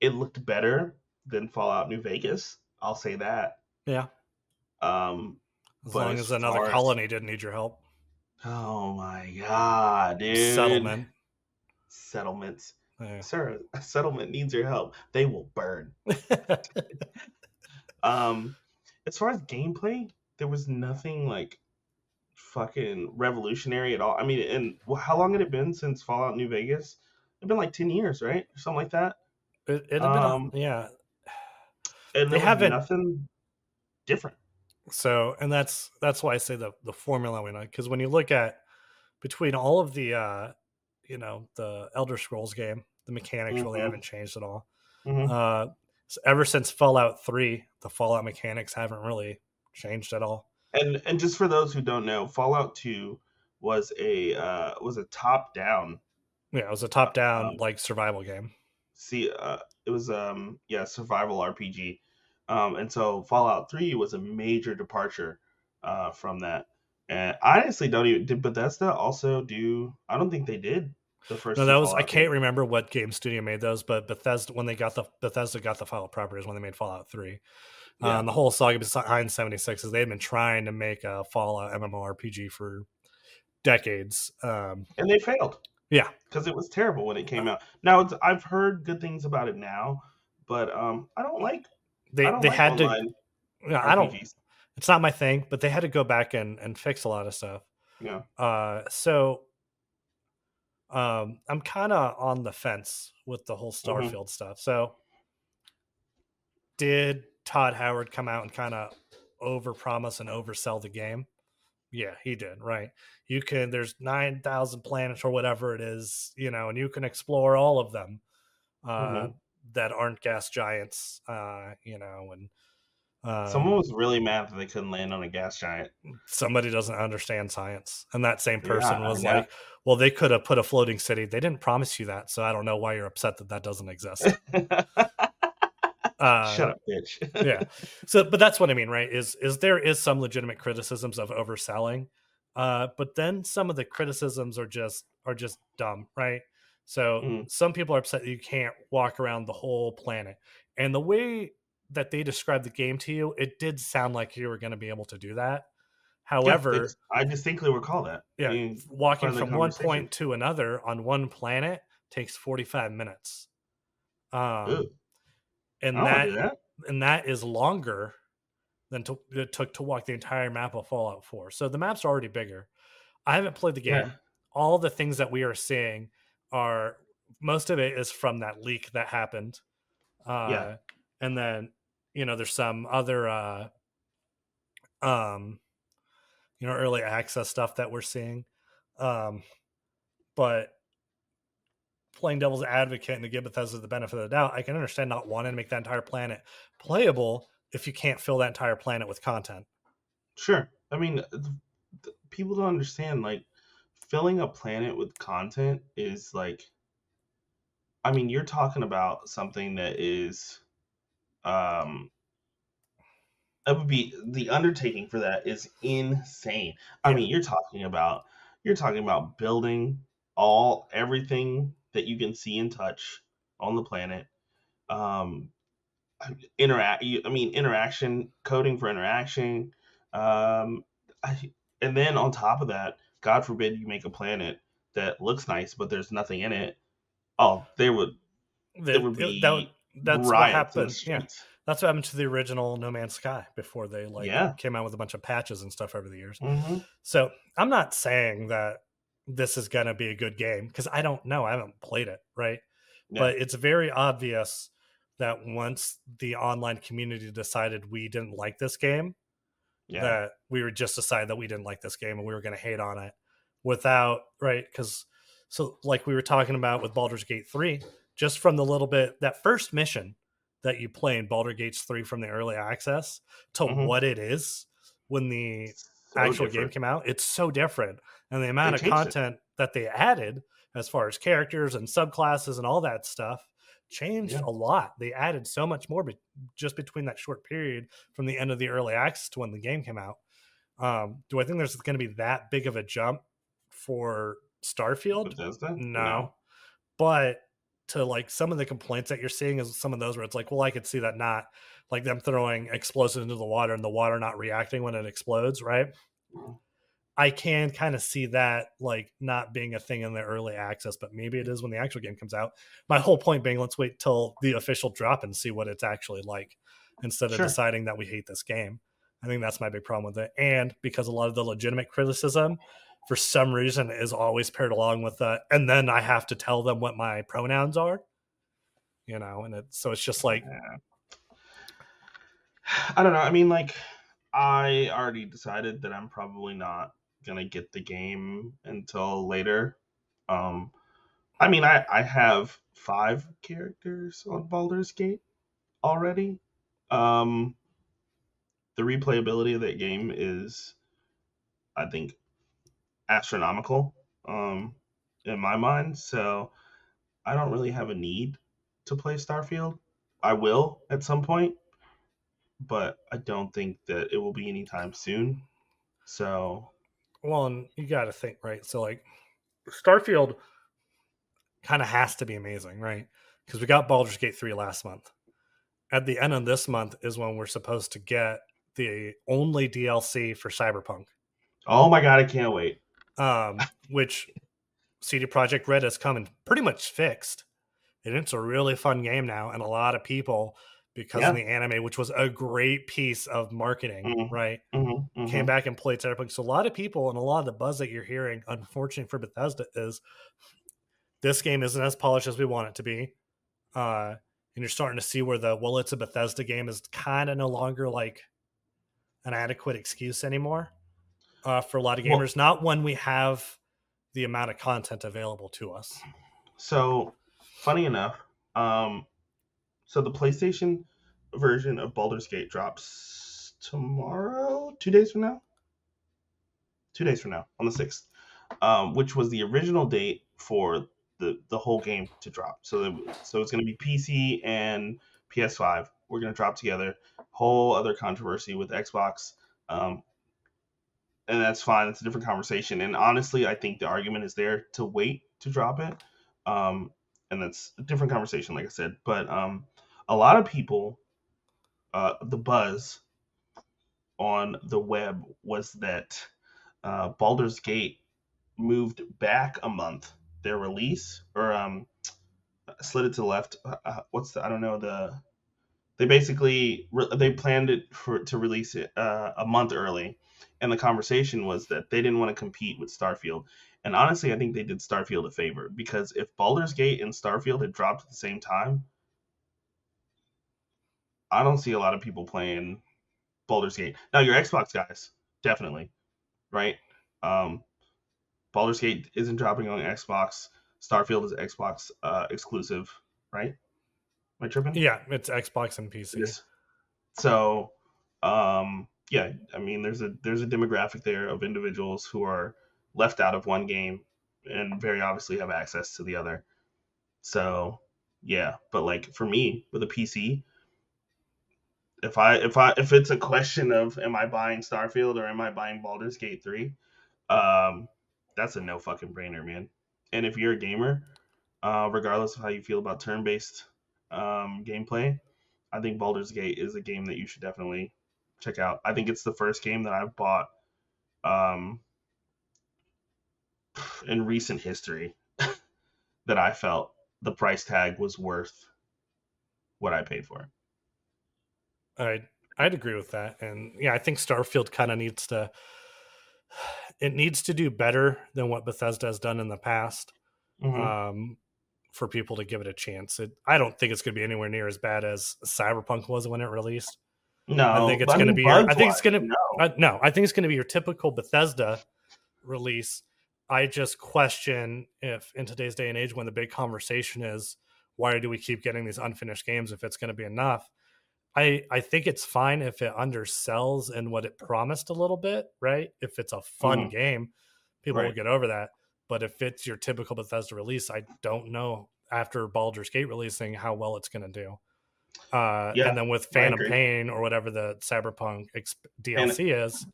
it looked better than Fallout New Vegas. I'll say that. Yeah. Um as long as, as another colony didn't need your help. Oh my god, dude. Settlement. Settlements. Yeah. Sir, a settlement needs your help. They will burn. um as far as gameplay, there was nothing like fucking revolutionary at all. I mean, and well, how long had it been since Fallout New Vegas? It'd been like ten years, right, something like that. It, it um, been, yeah. And they haven't nothing different. So, and that's that's why I say the the formula went on because when you look at between all of the, uh you know, the Elder Scrolls game, the mechanics mm-hmm. really haven't changed at all. Mm-hmm. Uh, ever since Fallout 3, the Fallout mechanics haven't really changed at all. And and just for those who don't know, Fallout 2 was a uh, was a top down. Yeah, it was a top down um, like survival game. See, uh, it was um yeah survival RPG, um, and so Fallout 3 was a major departure uh, from that. And I honestly don't even did Bethesda also do. I don't think they did the first. No, that was I can't remember what game studio made those, but Bethesda when they got the Bethesda got the Fallout properties when they made Fallout Three. Yeah. Um, the whole saga behind seventy six is they had been trying to make a Fallout MMORPG for decades, um, and they failed. Yeah, because it was terrible when it came out. Now I've heard good things about it now, but um, I don't like. They don't they like had to. Yeah, I don't. It's not my thing, but they had to go back and and fix a lot of stuff. Yeah. Uh, so um, I'm kind of on the fence with the whole mm-hmm. Starfield mm-hmm. stuff. So, did Todd Howard come out and kind of overpromise and oversell the game? Yeah, he did. Right. You can. There's nine thousand planets or whatever it is, you know, and you can explore all of them uh, mm-hmm. that aren't gas giants. Uh, you know, and Um, Someone was really mad that they couldn't land on a gas giant. Somebody doesn't understand science, and that same person yeah, was yeah. like, "Well, they could have put a floating city. They didn't promise you that, so I don't know why you're upset that that doesn't exist." Uh, Shut up, bitch. yeah. So, but that's what I mean, right? Is is there is some legitimate criticisms of overselling, uh, but then some of the criticisms are just are just dumb, right? So mm. some people are upset that you can't walk around the whole planet, and the way that they described the game to you, it did sound like you were going to be able to do that. However, yeah, I distinctly recall that. Yeah, walking from one point to another on one planet takes forty five minutes. Um, and that, that, and that is longer than to, it took to walk the entire map of Fallout 4. So the map's already bigger. I haven't played the game. Yeah. All the things that we are seeing are most of it is from that leak that happened. Uh, yeah. And then you know there's some other uh, um, you know early access stuff that we're seeing. Um, but playing devil's advocate and to give Bethesda the benefit of the doubt, I can understand not wanting to make that entire planet playable if you can't fill that entire planet with content. Sure. I mean, people don't understand like filling a planet with content is like I mean, you're talking about something that is um it would be the undertaking for that is insane. I mean, you're talking about you're talking about building all everything that you can see and touch on the planet. Um, interact. I mean, interaction coding for interaction. Um, I, and then on top of that, God forbid you make a planet that looks nice, but there's nothing in it. Oh, there would there would be that, that's what happened. Yeah, that's what happened to the original No Man's Sky before they like yeah. came out with a bunch of patches and stuff over the years. Mm-hmm. So I'm not saying that this is going to be a good game because I don't know. I haven't played it, right? But it's very obvious that once the online community decided we didn't like this game, yeah. that we were just decided that we didn't like this game and we were going to hate on it without, right? Because, so like we were talking about with Baldur's Gate 3, just from the little bit, that first mission that you play in Baldur's Gate 3 from the early access to mm-hmm. what it is when the so actual different. game came out, it's so different and the amount of content it. that they added as far as characters and subclasses and all that stuff changed yeah. a lot. They added so much more be- just between that short period from the end of the early access to when the game came out. Um, do I think there's going to be that big of a jump for Starfield? No. no. But to like some of the complaints that you're seeing is some of those where it's like, well, I could see that not like them throwing explosives into the water and the water not reacting when it explodes, right? Mm-hmm. I can kind of see that like not being a thing in the early access, but maybe it mm. is when the actual game comes out. My whole point being, let's wait till the official drop and see what it's actually like instead of sure. deciding that we hate this game. I think that's my big problem with it. And because a lot of the legitimate criticism, for some reason, is always paired along with that. And then I have to tell them what my pronouns are, you know, and it's so it's just like. I don't know. I mean, like, I already decided that I'm probably not gonna get the game until later. Um, I mean, I I have five characters on Baldur's Gate already. Um, the replayability of that game is, I think, astronomical. Um, in my mind, so I don't really have a need to play Starfield. I will at some point, but I don't think that it will be anytime soon. So well, and you got to think, right? So, like, Starfield kind of has to be amazing, right? Because we got Baldur's Gate 3 last month. At the end of this month is when we're supposed to get the only DLC for Cyberpunk. Oh my god, I can't wait. Um, which CD Projekt Red has come and pretty much fixed. And it's a really fun game now, and a lot of people because yeah. of the anime, which was a great piece of marketing, mm-hmm. right? Mm-hmm. Mm-hmm. Came back and played Cyberpunk. So a lot of people and a lot of the buzz that you're hearing, unfortunately for Bethesda, is this game isn't as polished as we want it to be. Uh, and you're starting to see where the well, it's a Bethesda game is kind of no longer like an adequate excuse anymore uh, for a lot of gamers. Well, not when we have the amount of content available to us. So, funny enough, um, so the PlayStation version of Baldur's Gate drops tomorrow, two days from now. Two days from now, on the sixth, um, which was the original date for the the whole game to drop. So the, so it's going to be PC and PS5. We're going to drop together. Whole other controversy with Xbox. Um, and that's fine. It's a different conversation. And honestly, I think the argument is there to wait to drop it. Um, and that's a different conversation, like I said. But um, a lot of people, uh, the buzz on the web was that uh, Baldur's Gate moved back a month their release, or um, slid it to the left. Uh, uh what's the I don't know the they basically they planned it for to release it uh, a month early and the conversation was that they didn't want to compete with Starfield. And honestly, I think they did Starfield a favor because if Baldur's Gate and Starfield had dropped at the same time, I don't see a lot of people playing Baldur's Gate. Now, your Xbox guys, definitely, right? Um, Baldur's Gate isn't dropping on Xbox. Starfield is Xbox uh, exclusive, right? Am I tripping? Yeah, it's Xbox and PC. Yes. So, um, yeah, I mean, there's a there's a demographic there of individuals who are left out of one game and very obviously have access to the other. So, yeah, but like for me with a PC, if I if I if it's a question of am I buying Starfield or am I buying Baldur's Gate 3, um that's a no fucking brainer, man. And if you're a gamer, uh regardless of how you feel about turn-based um gameplay, I think Baldur's Gate is a game that you should definitely check out. I think it's the first game that I've bought um, in recent history that I felt the price tag was worth what I paid for. I'd I'd agree with that, and yeah, I think Starfield kind of needs to it needs to do better than what Bethesda has done in the past. Mm-hmm. Um, for people to give it a chance. It, I don't think it's going to be anywhere near as bad as Cyberpunk was when it released. No, I think it's going to be. Your, I think it's going to. No. Uh, no, I think it's going to be your typical Bethesda release. I just question if in today's day and age, when the big conversation is why do we keep getting these unfinished games, if it's going to be enough. I I think it's fine if it undersells and what it promised a little bit, right? If it's a fun mm. game, people right. will get over that. But if it's your typical Bethesda release, I don't know after Baldur's Gate releasing how well it's going to do. Uh, yeah, and then with Phantom Pain or whatever the Cyberpunk exp- DLC is,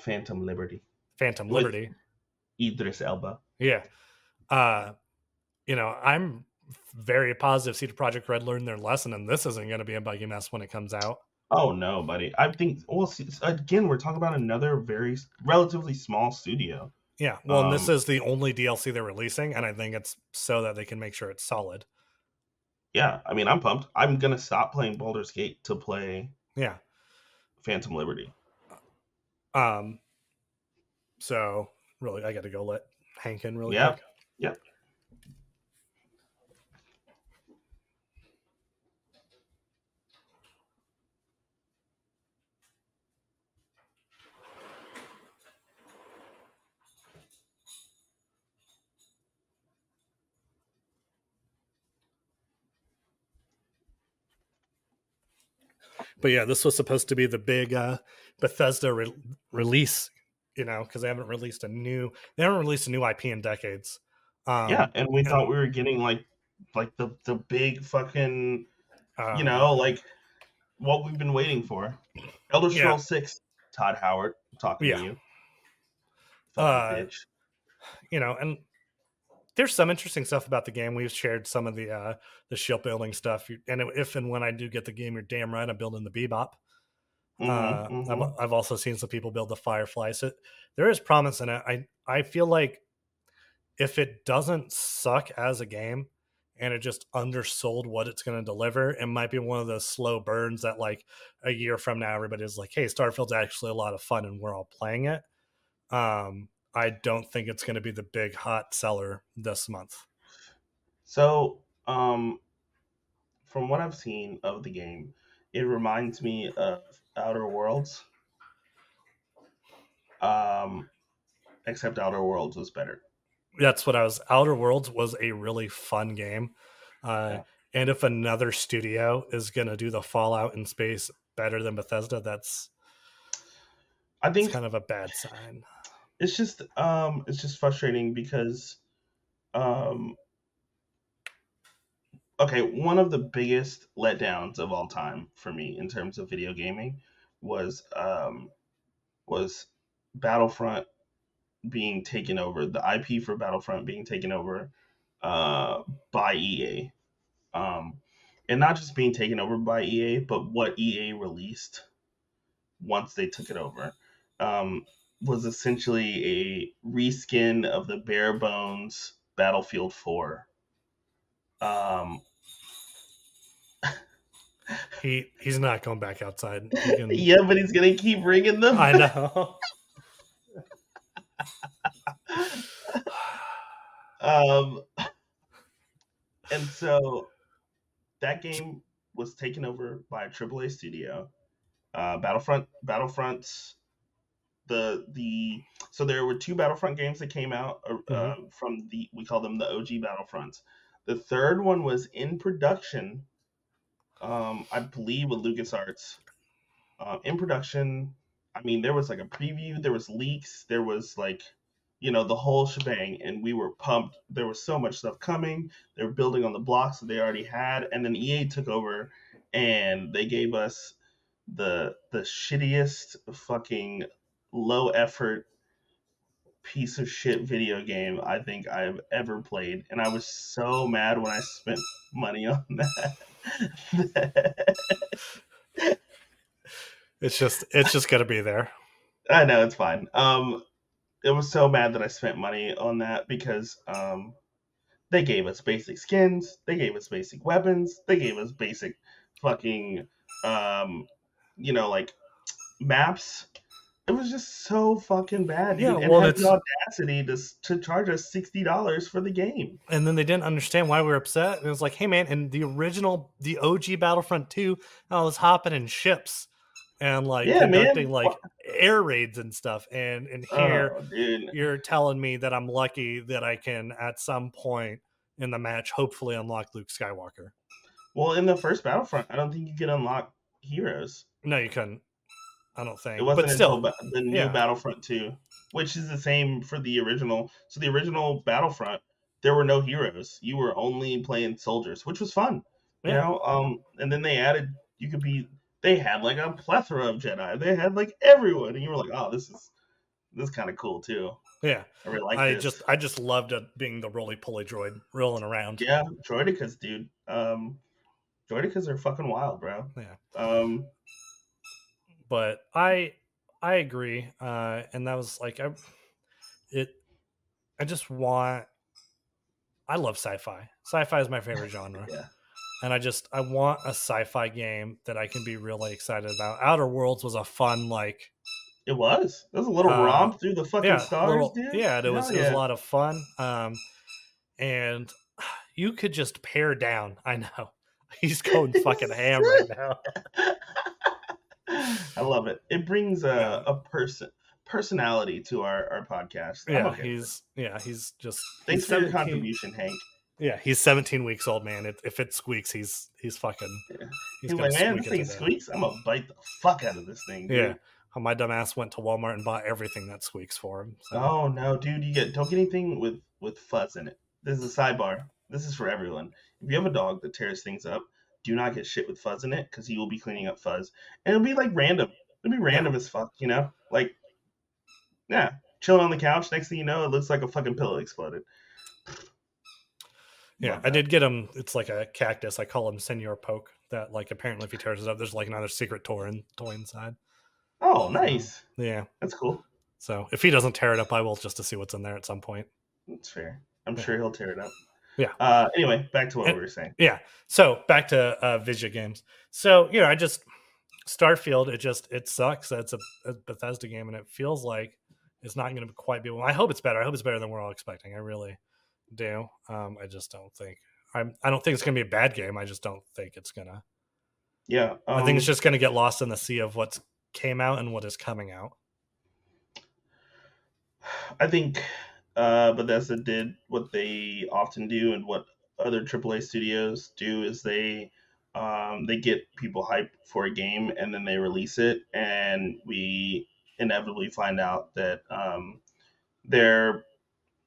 Phantom Liberty. Phantom with Liberty. Idris Elba. Yeah. Uh, you know, I'm very positive CD Projekt Red learned their lesson, and this isn't going to be a buggy mess when it comes out. Oh no, buddy! I think well, again, we're talking about another very relatively small studio. Yeah, well, um, this is the only DLC they're releasing, and I think it's so that they can make sure it's solid yeah, I mean, I'm pumped. I'm gonna stop playing Baldur's Gate to play. Yeah. Phantom Liberty. Um. So really, I got to go let Hank in really yeah. quick. Yep. But yeah, this was supposed to be the big uh, Bethesda re- release, you know, because they haven't released a new they haven't released a new IP in decades. Um, yeah, and we thought we were getting like like the the big fucking, uh, you know, like what we've been waiting for. Elder Scrolls yeah. Six. Todd Howard, I'm talking yeah. to you. Uh, bitch. You know, and there's some interesting stuff about the game. We've shared some of the uh, the ship building stuff, and if and when I do get the game, you're damn right I'm building the Bebop. Mm-hmm, uh, mm-hmm. I've, I've, also seen some people build the Firefly, so there is promise in it. I I feel like if it doesn't suck as a game and it just undersold what it's going to deliver, it might be one of those slow burns that like a year from now everybody's like, "Hey, Starfield's actually a lot of fun, and we're all playing it." Um, I don't think it's going to be the big hot seller this month. So, um, from what I've seen of the game, it reminds me of Outer Worlds. Um, except Outer Worlds was better. That's what I was. Outer Worlds was a really fun game. Uh, yeah. And if another studio is going to do the Fallout in space better than Bethesda, that's I think kind of a bad sign. It's just um it's just frustrating because um okay, one of the biggest letdowns of all time for me in terms of video gaming was um was Battlefront being taken over, the IP for Battlefront being taken over uh by EA. Um and not just being taken over by EA, but what EA released once they took it over. Um was essentially a reskin of the bare bones Battlefield 4 um, he he's not going back outside. Can... yeah, but he's gonna keep ringing them. I know. um, and so that game was taken over by a AAA studio. Uh, Battlefront, Battlefront's the the so there were two Battlefront games that came out uh, mm-hmm. from the we call them the OG Battlefronts. The third one was in production, um, I believe, with LucasArts. Uh, in production, I mean, there was like a preview, there was leaks, there was like, you know, the whole shebang, and we were pumped. There was so much stuff coming. They were building on the blocks that they already had, and then EA took over, and they gave us the the shittiest fucking low effort piece of shit video game I think I've ever played, and I was so mad when I spent money on that. it's just it's just gonna be there. I know it's fine. Um, it was so mad that I spent money on that because um, they gave us basic skins, they gave us basic weapons, they gave us basic fucking um, you know like maps it was just so fucking bad. Yeah, and well, had the audacity to to charge us sixty dollars for the game. And then they didn't understand why we were upset. And it was like, hey man, and the original, the OG Battlefront Two, I was hopping in ships and like yeah, conducting man. like air raids and stuff. And and oh, here oh, you're telling me that I'm lucky that I can at some point in the match hopefully unlock Luke Skywalker. Well, in the first Battlefront, I don't think you could unlock heroes. No, you couldn't. I don't think. It wasn't but still, until the new yeah. Battlefront 2, which is the same for the original. So the original Battlefront, there were no heroes. You were only playing soldiers, which was fun. Yeah. You know, um, and then they added you could be. They had like a plethora of Jedi. They had like everyone, and you were like, oh, this is this is kind of cool too. Yeah, I really like. I just I just loved it being the roly poly droid rolling around. Yeah, droidekas, dude. Um, droidekas are fucking wild, bro. Yeah. Um, but I I agree, uh, and that was like I it. I just want. I love sci-fi. Sci-fi is my favorite genre. yeah. And I just I want a sci-fi game that I can be really excited about. Outer Worlds was a fun like. It was. It was a little uh, romp through the fucking yeah, stars, little, dude. Yeah, it was. Yeah. It was a lot of fun. Um, and you could just pare down. I know he's going fucking ham right now. I love it. It brings a, a person personality to our, our podcast. Yeah, okay he's yeah, he's just thanks he's for 17, your contribution, Hank. Yeah, he's 17 weeks old, man. If, if it squeaks, he's he's fucking. Yeah. He's, like, man, this thing squeaks. I'm gonna bite the fuck out of this thing. Dude. Yeah, oh, my dumb ass went to Walmart and bought everything that squeaks for him. So. Oh no, dude! You get don't get anything with with fuzz in it. This is a sidebar. This is for everyone. If you have a dog that tears things up, do not get shit with fuzz in it because he will be cleaning up fuzz. And it'll be like random. It'll be random yeah. as fuck, you know? Like, yeah, chilling on the couch. Next thing you know, it looks like a fucking pillow exploded. Yeah, I did get him. It's like a cactus. I call him Senor Poke. That like apparently if he tears it up, there's like another secret toy, in, toy inside. Oh, nice. Yeah, that's cool. So if he doesn't tear it up, I will just to see what's in there at some point. That's fair. I'm yeah. sure he'll tear it up. Yeah. Uh, anyway, back to what and, we were saying. Yeah. So back to uh, Visya games. So you know, I just Starfield. It just it sucks. It's a, a Bethesda game, and it feels like it's not going to quite be. Well, I hope it's better. I hope it's better than we're all expecting. I really do. Um, I just don't think. I'm. I don't think it's going to be a bad game. I just don't think it's gonna. Yeah. Um, I think it's um just going to get lost in the sea of what's came out and what is coming out. I think uh, Bethesda did what they often do and what other AAA studios do is they um, they get people hype for a game and then they release it, and we inevitably find out that um, their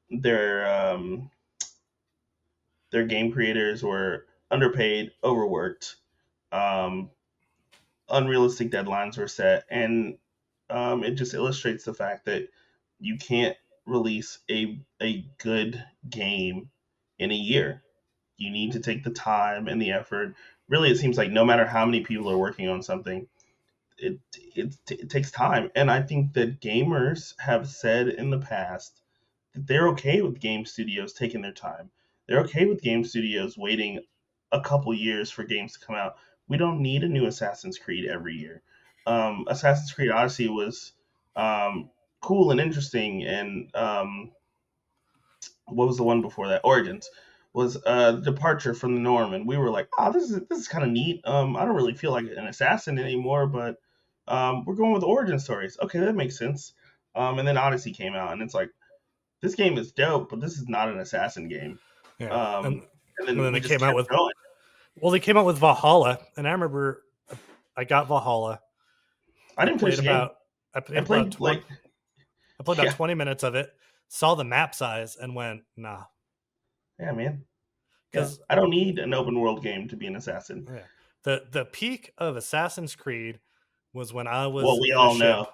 their um, their game creators were underpaid, overworked, um, unrealistic deadlines were set, and um, it just illustrates the fact that you can't release a a good game in a year. You need to take the time and the effort. Really, it seems like no matter how many people are working on something, it it, it takes time. And I think that gamers have said in the past that they're okay with game studios taking their time. They're okay with game studios waiting a couple years for games to come out. We don't need a new Assassin's Creed every year. Um, Assassin's Creed Odyssey was um, cool and interesting, and um, what was the one before that? Origins was a departure from the norm, and we were like, "Oh, this is this is kind of neat." Um, I don't really feel like an assassin anymore, but um, we're going with origin stories. Okay, that makes sense. Um, and then Odyssey came out, and it's like, this game is dope, but this is not an assassin game. Yeah. Um, and, and, then, and then they came out with going. well, they came out with Valhalla, and I remember I got Valhalla. I didn't play about. I played, I played about 20, like I played about yeah. twenty minutes of it, saw the map size, and went, "Nah." Yeah, man. Because yeah. I don't need an open world game to be an assassin. Yeah. The the peak of Assassin's Creed was when I was. Well, we all know.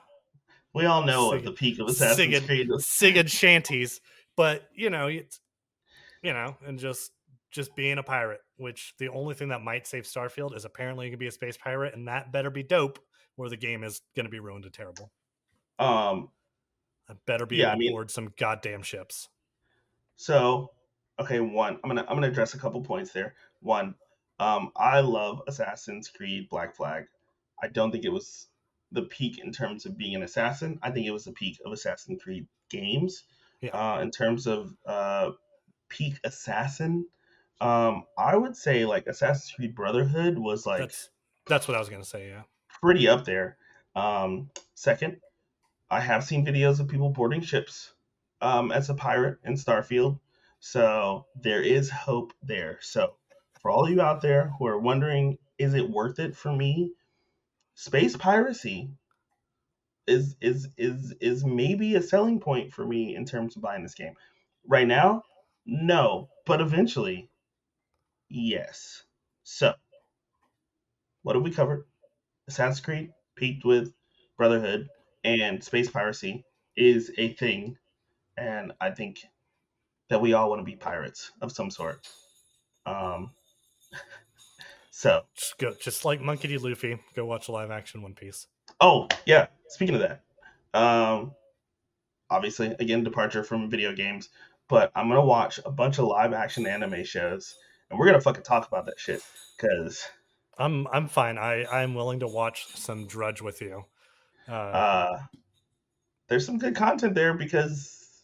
We all know Sig- the peak of Assassin's Sigurd, Creed. Sigurd shanties, but you know, it's you know, and just just being a pirate. Which the only thing that might save Starfield is apparently you can be a space pirate, and that better be dope, or the game is going to be ruined and terrible. Um, I better be yeah, able I mean, board some goddamn ships. So, okay, one, I'm gonna I'm gonna address a couple points there. One, um, I love Assassin's Creed Black Flag. I don't think it was the peak in terms of being an assassin. I think it was the peak of Assassin's Creed games. Yeah. Uh, in terms of uh, peak assassin, um, I would say like Assassin's Creed Brotherhood was like that's, that's what I was gonna say. Yeah, pretty up there. Um, second, I have seen videos of people boarding ships um, as a pirate in Starfield, so there is hope there. So for all you out there who are wondering, is it worth it for me? Space piracy is is is is maybe a selling point for me in terms of buying this game. Right now, no, but eventually, yes. So, what have we covered? Assassin's Creed peaked with Brotherhood and space piracy is a thing, and I think that we all want to be pirates of some sort. Um, so just go, just like Monkey D. Luffy, go watch live action One Piece. Oh yeah, speaking of that, um, obviously again departure from video games, but I'm gonna watch a bunch of live action anime shows, and we're gonna fucking talk about that shit because I'm I'm fine. I I'm willing to watch some Drudge with you. Uh, uh, there's some good content there because,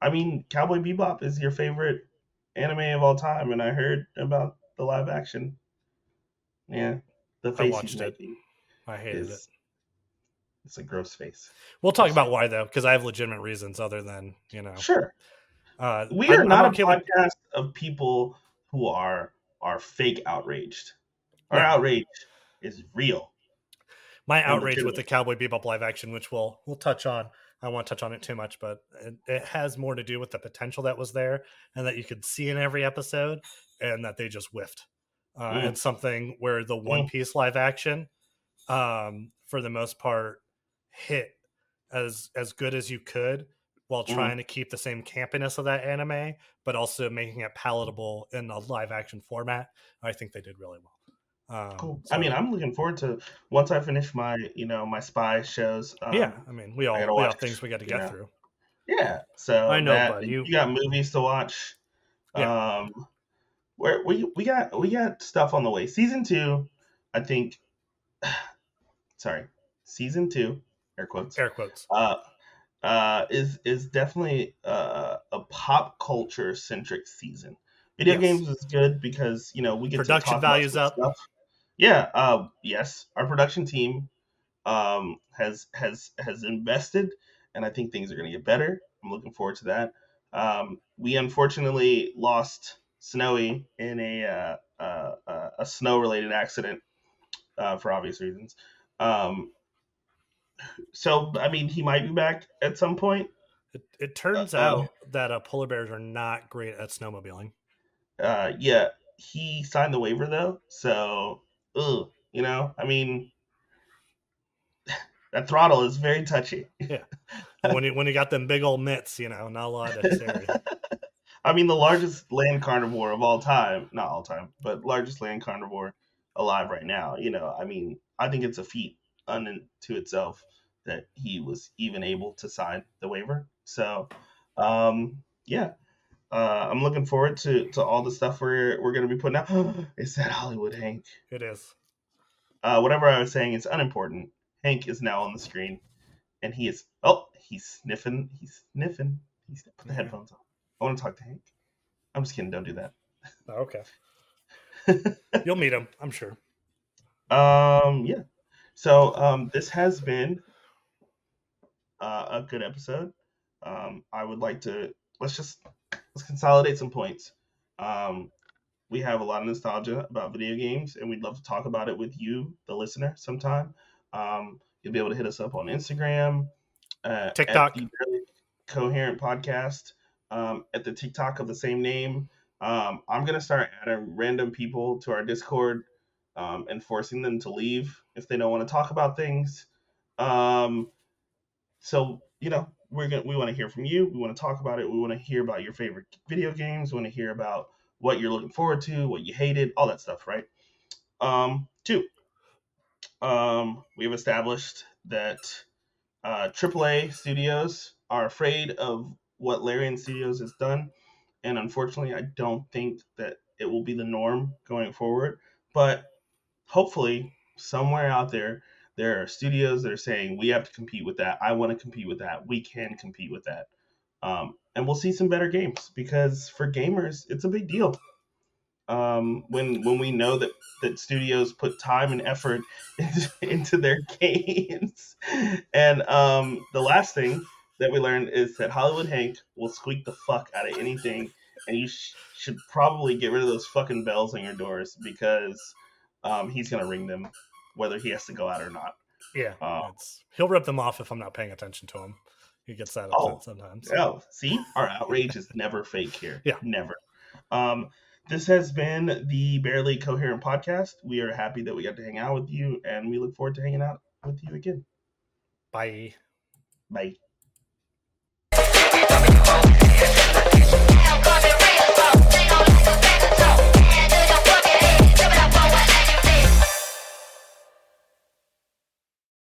I mean, Cowboy Bebop is your favorite anime of all time, and I heard about the live action. Yeah, the face I he's making. I hated is, it. It's a gross face. We'll talk about why though, because I have legitimate reasons other than you know. Sure. Uh, we are I'm, not okay a podcast with... of people who are are fake outraged. Our yeah. outrage is real my outrage with the Cowboy Bebop live action, which we'll we'll touch on. I won't touch on it too much, but it, it, has more to do with the potential that was there and that you could see in every episode, and that they just whiffed. Uh, mm. And something where the One mm. Piece live action, um, for the most part, hit as as good as you could while mm. trying to keep the same campiness of that anime, but also making it palatable in a live action format. I think they did really well. Um, cool. So, I mean, I'm looking forward to once I finish my, you know, my spy shows. Um, yeah, I mean, we all we have things we got to get know. through. Yeah, so I know, that, you, you got movies to watch. Yeah. Um, where we we got we got stuff on the way. Season two, I think. sorry, season two, air quotes, air quotes. Uh, uh, is is definitely uh, a pop culture centric season. Video yes. games is good because you know we get production values up. Stuff yeah, uh, yes, our production team um, has has has invested, and I think things are going to get better. I'm looking forward to that. Um, we unfortunately lost Snowy in a uh, uh, uh a snow related accident uh, for obvious reasons. Um, so I mean, he might be back at some point. It, it turns uh, out that uh, polar bears are not great at snowmobiling. Uh, yeah, he signed the waiver though, so ugh, you know, I mean, that throttle is very touchy. Yeah, when you when you got them big old mitts, you know, not a lot of dexterity. I mean, the largest land carnivore of all time, not all time, but largest land carnivore alive right now. You know, I mean, I think it's a feat unto itself that he was even able to sign the waiver. So, um, yeah, uh, I'm looking forward to, to all the stuff we're we're gonna be putting out. is that Hollywood Hank? It is. Uh, whatever I was saying is unimportant. Hank is now on the screen, and he is. Oh, he's sniffing. He's sniffing. He's put the headphones on. I want to talk to Hank. I'm just kidding. Don't do that. Oh, okay. You'll meet him, I'm sure. Um, yeah. So um, this has been uh, a good episode. Um, I would like to let's just let's consolidate some points. Um, we have a lot of nostalgia about video games, and we'd love to talk about it with you, the listener, sometime. Um, you'll be able to hit us up on Instagram, uh, TikTok, Coherent Podcast, um, at the TikTok of the same name. Um, I'm gonna start adding random people to our Discord um, and forcing them to leave if they don't want to talk about things. Um, so you know, we're gonna we want to hear from you. We want to talk about it. We want to hear about your favorite video games. We want to hear about what you're looking forward to, what you hated, all that stuff, right? Um, two, um, we have established that uh, AAA studios are afraid of what Larian Studios has done, and unfortunately, I don't think that it will be the norm going forward. But hopefully, somewhere out there, there are studios that are saying we have to compete with that. I want to compete with that. We can compete with that. Um, and we'll see some better games because for gamers, it's a big deal. Um, when when we know that that studios put time and effort into, their games, and um, the last thing that we learned is that Hollywood Hank will squeak the fuck out of anything, and you sh- should probably get rid of those fucking bells on your doors because um, he's gonna ring them whether he has to go out or not. Yeah, um, he'll rip them off if I'm not paying attention to him. He gets that oh, sometimes. Oh, see, our outrage is never fake here. Yeah, never. Um, this has been the Barely Coherent podcast. We are happy that we got to hang out with you, and we look forward to hanging out with you again. Bye. Bye.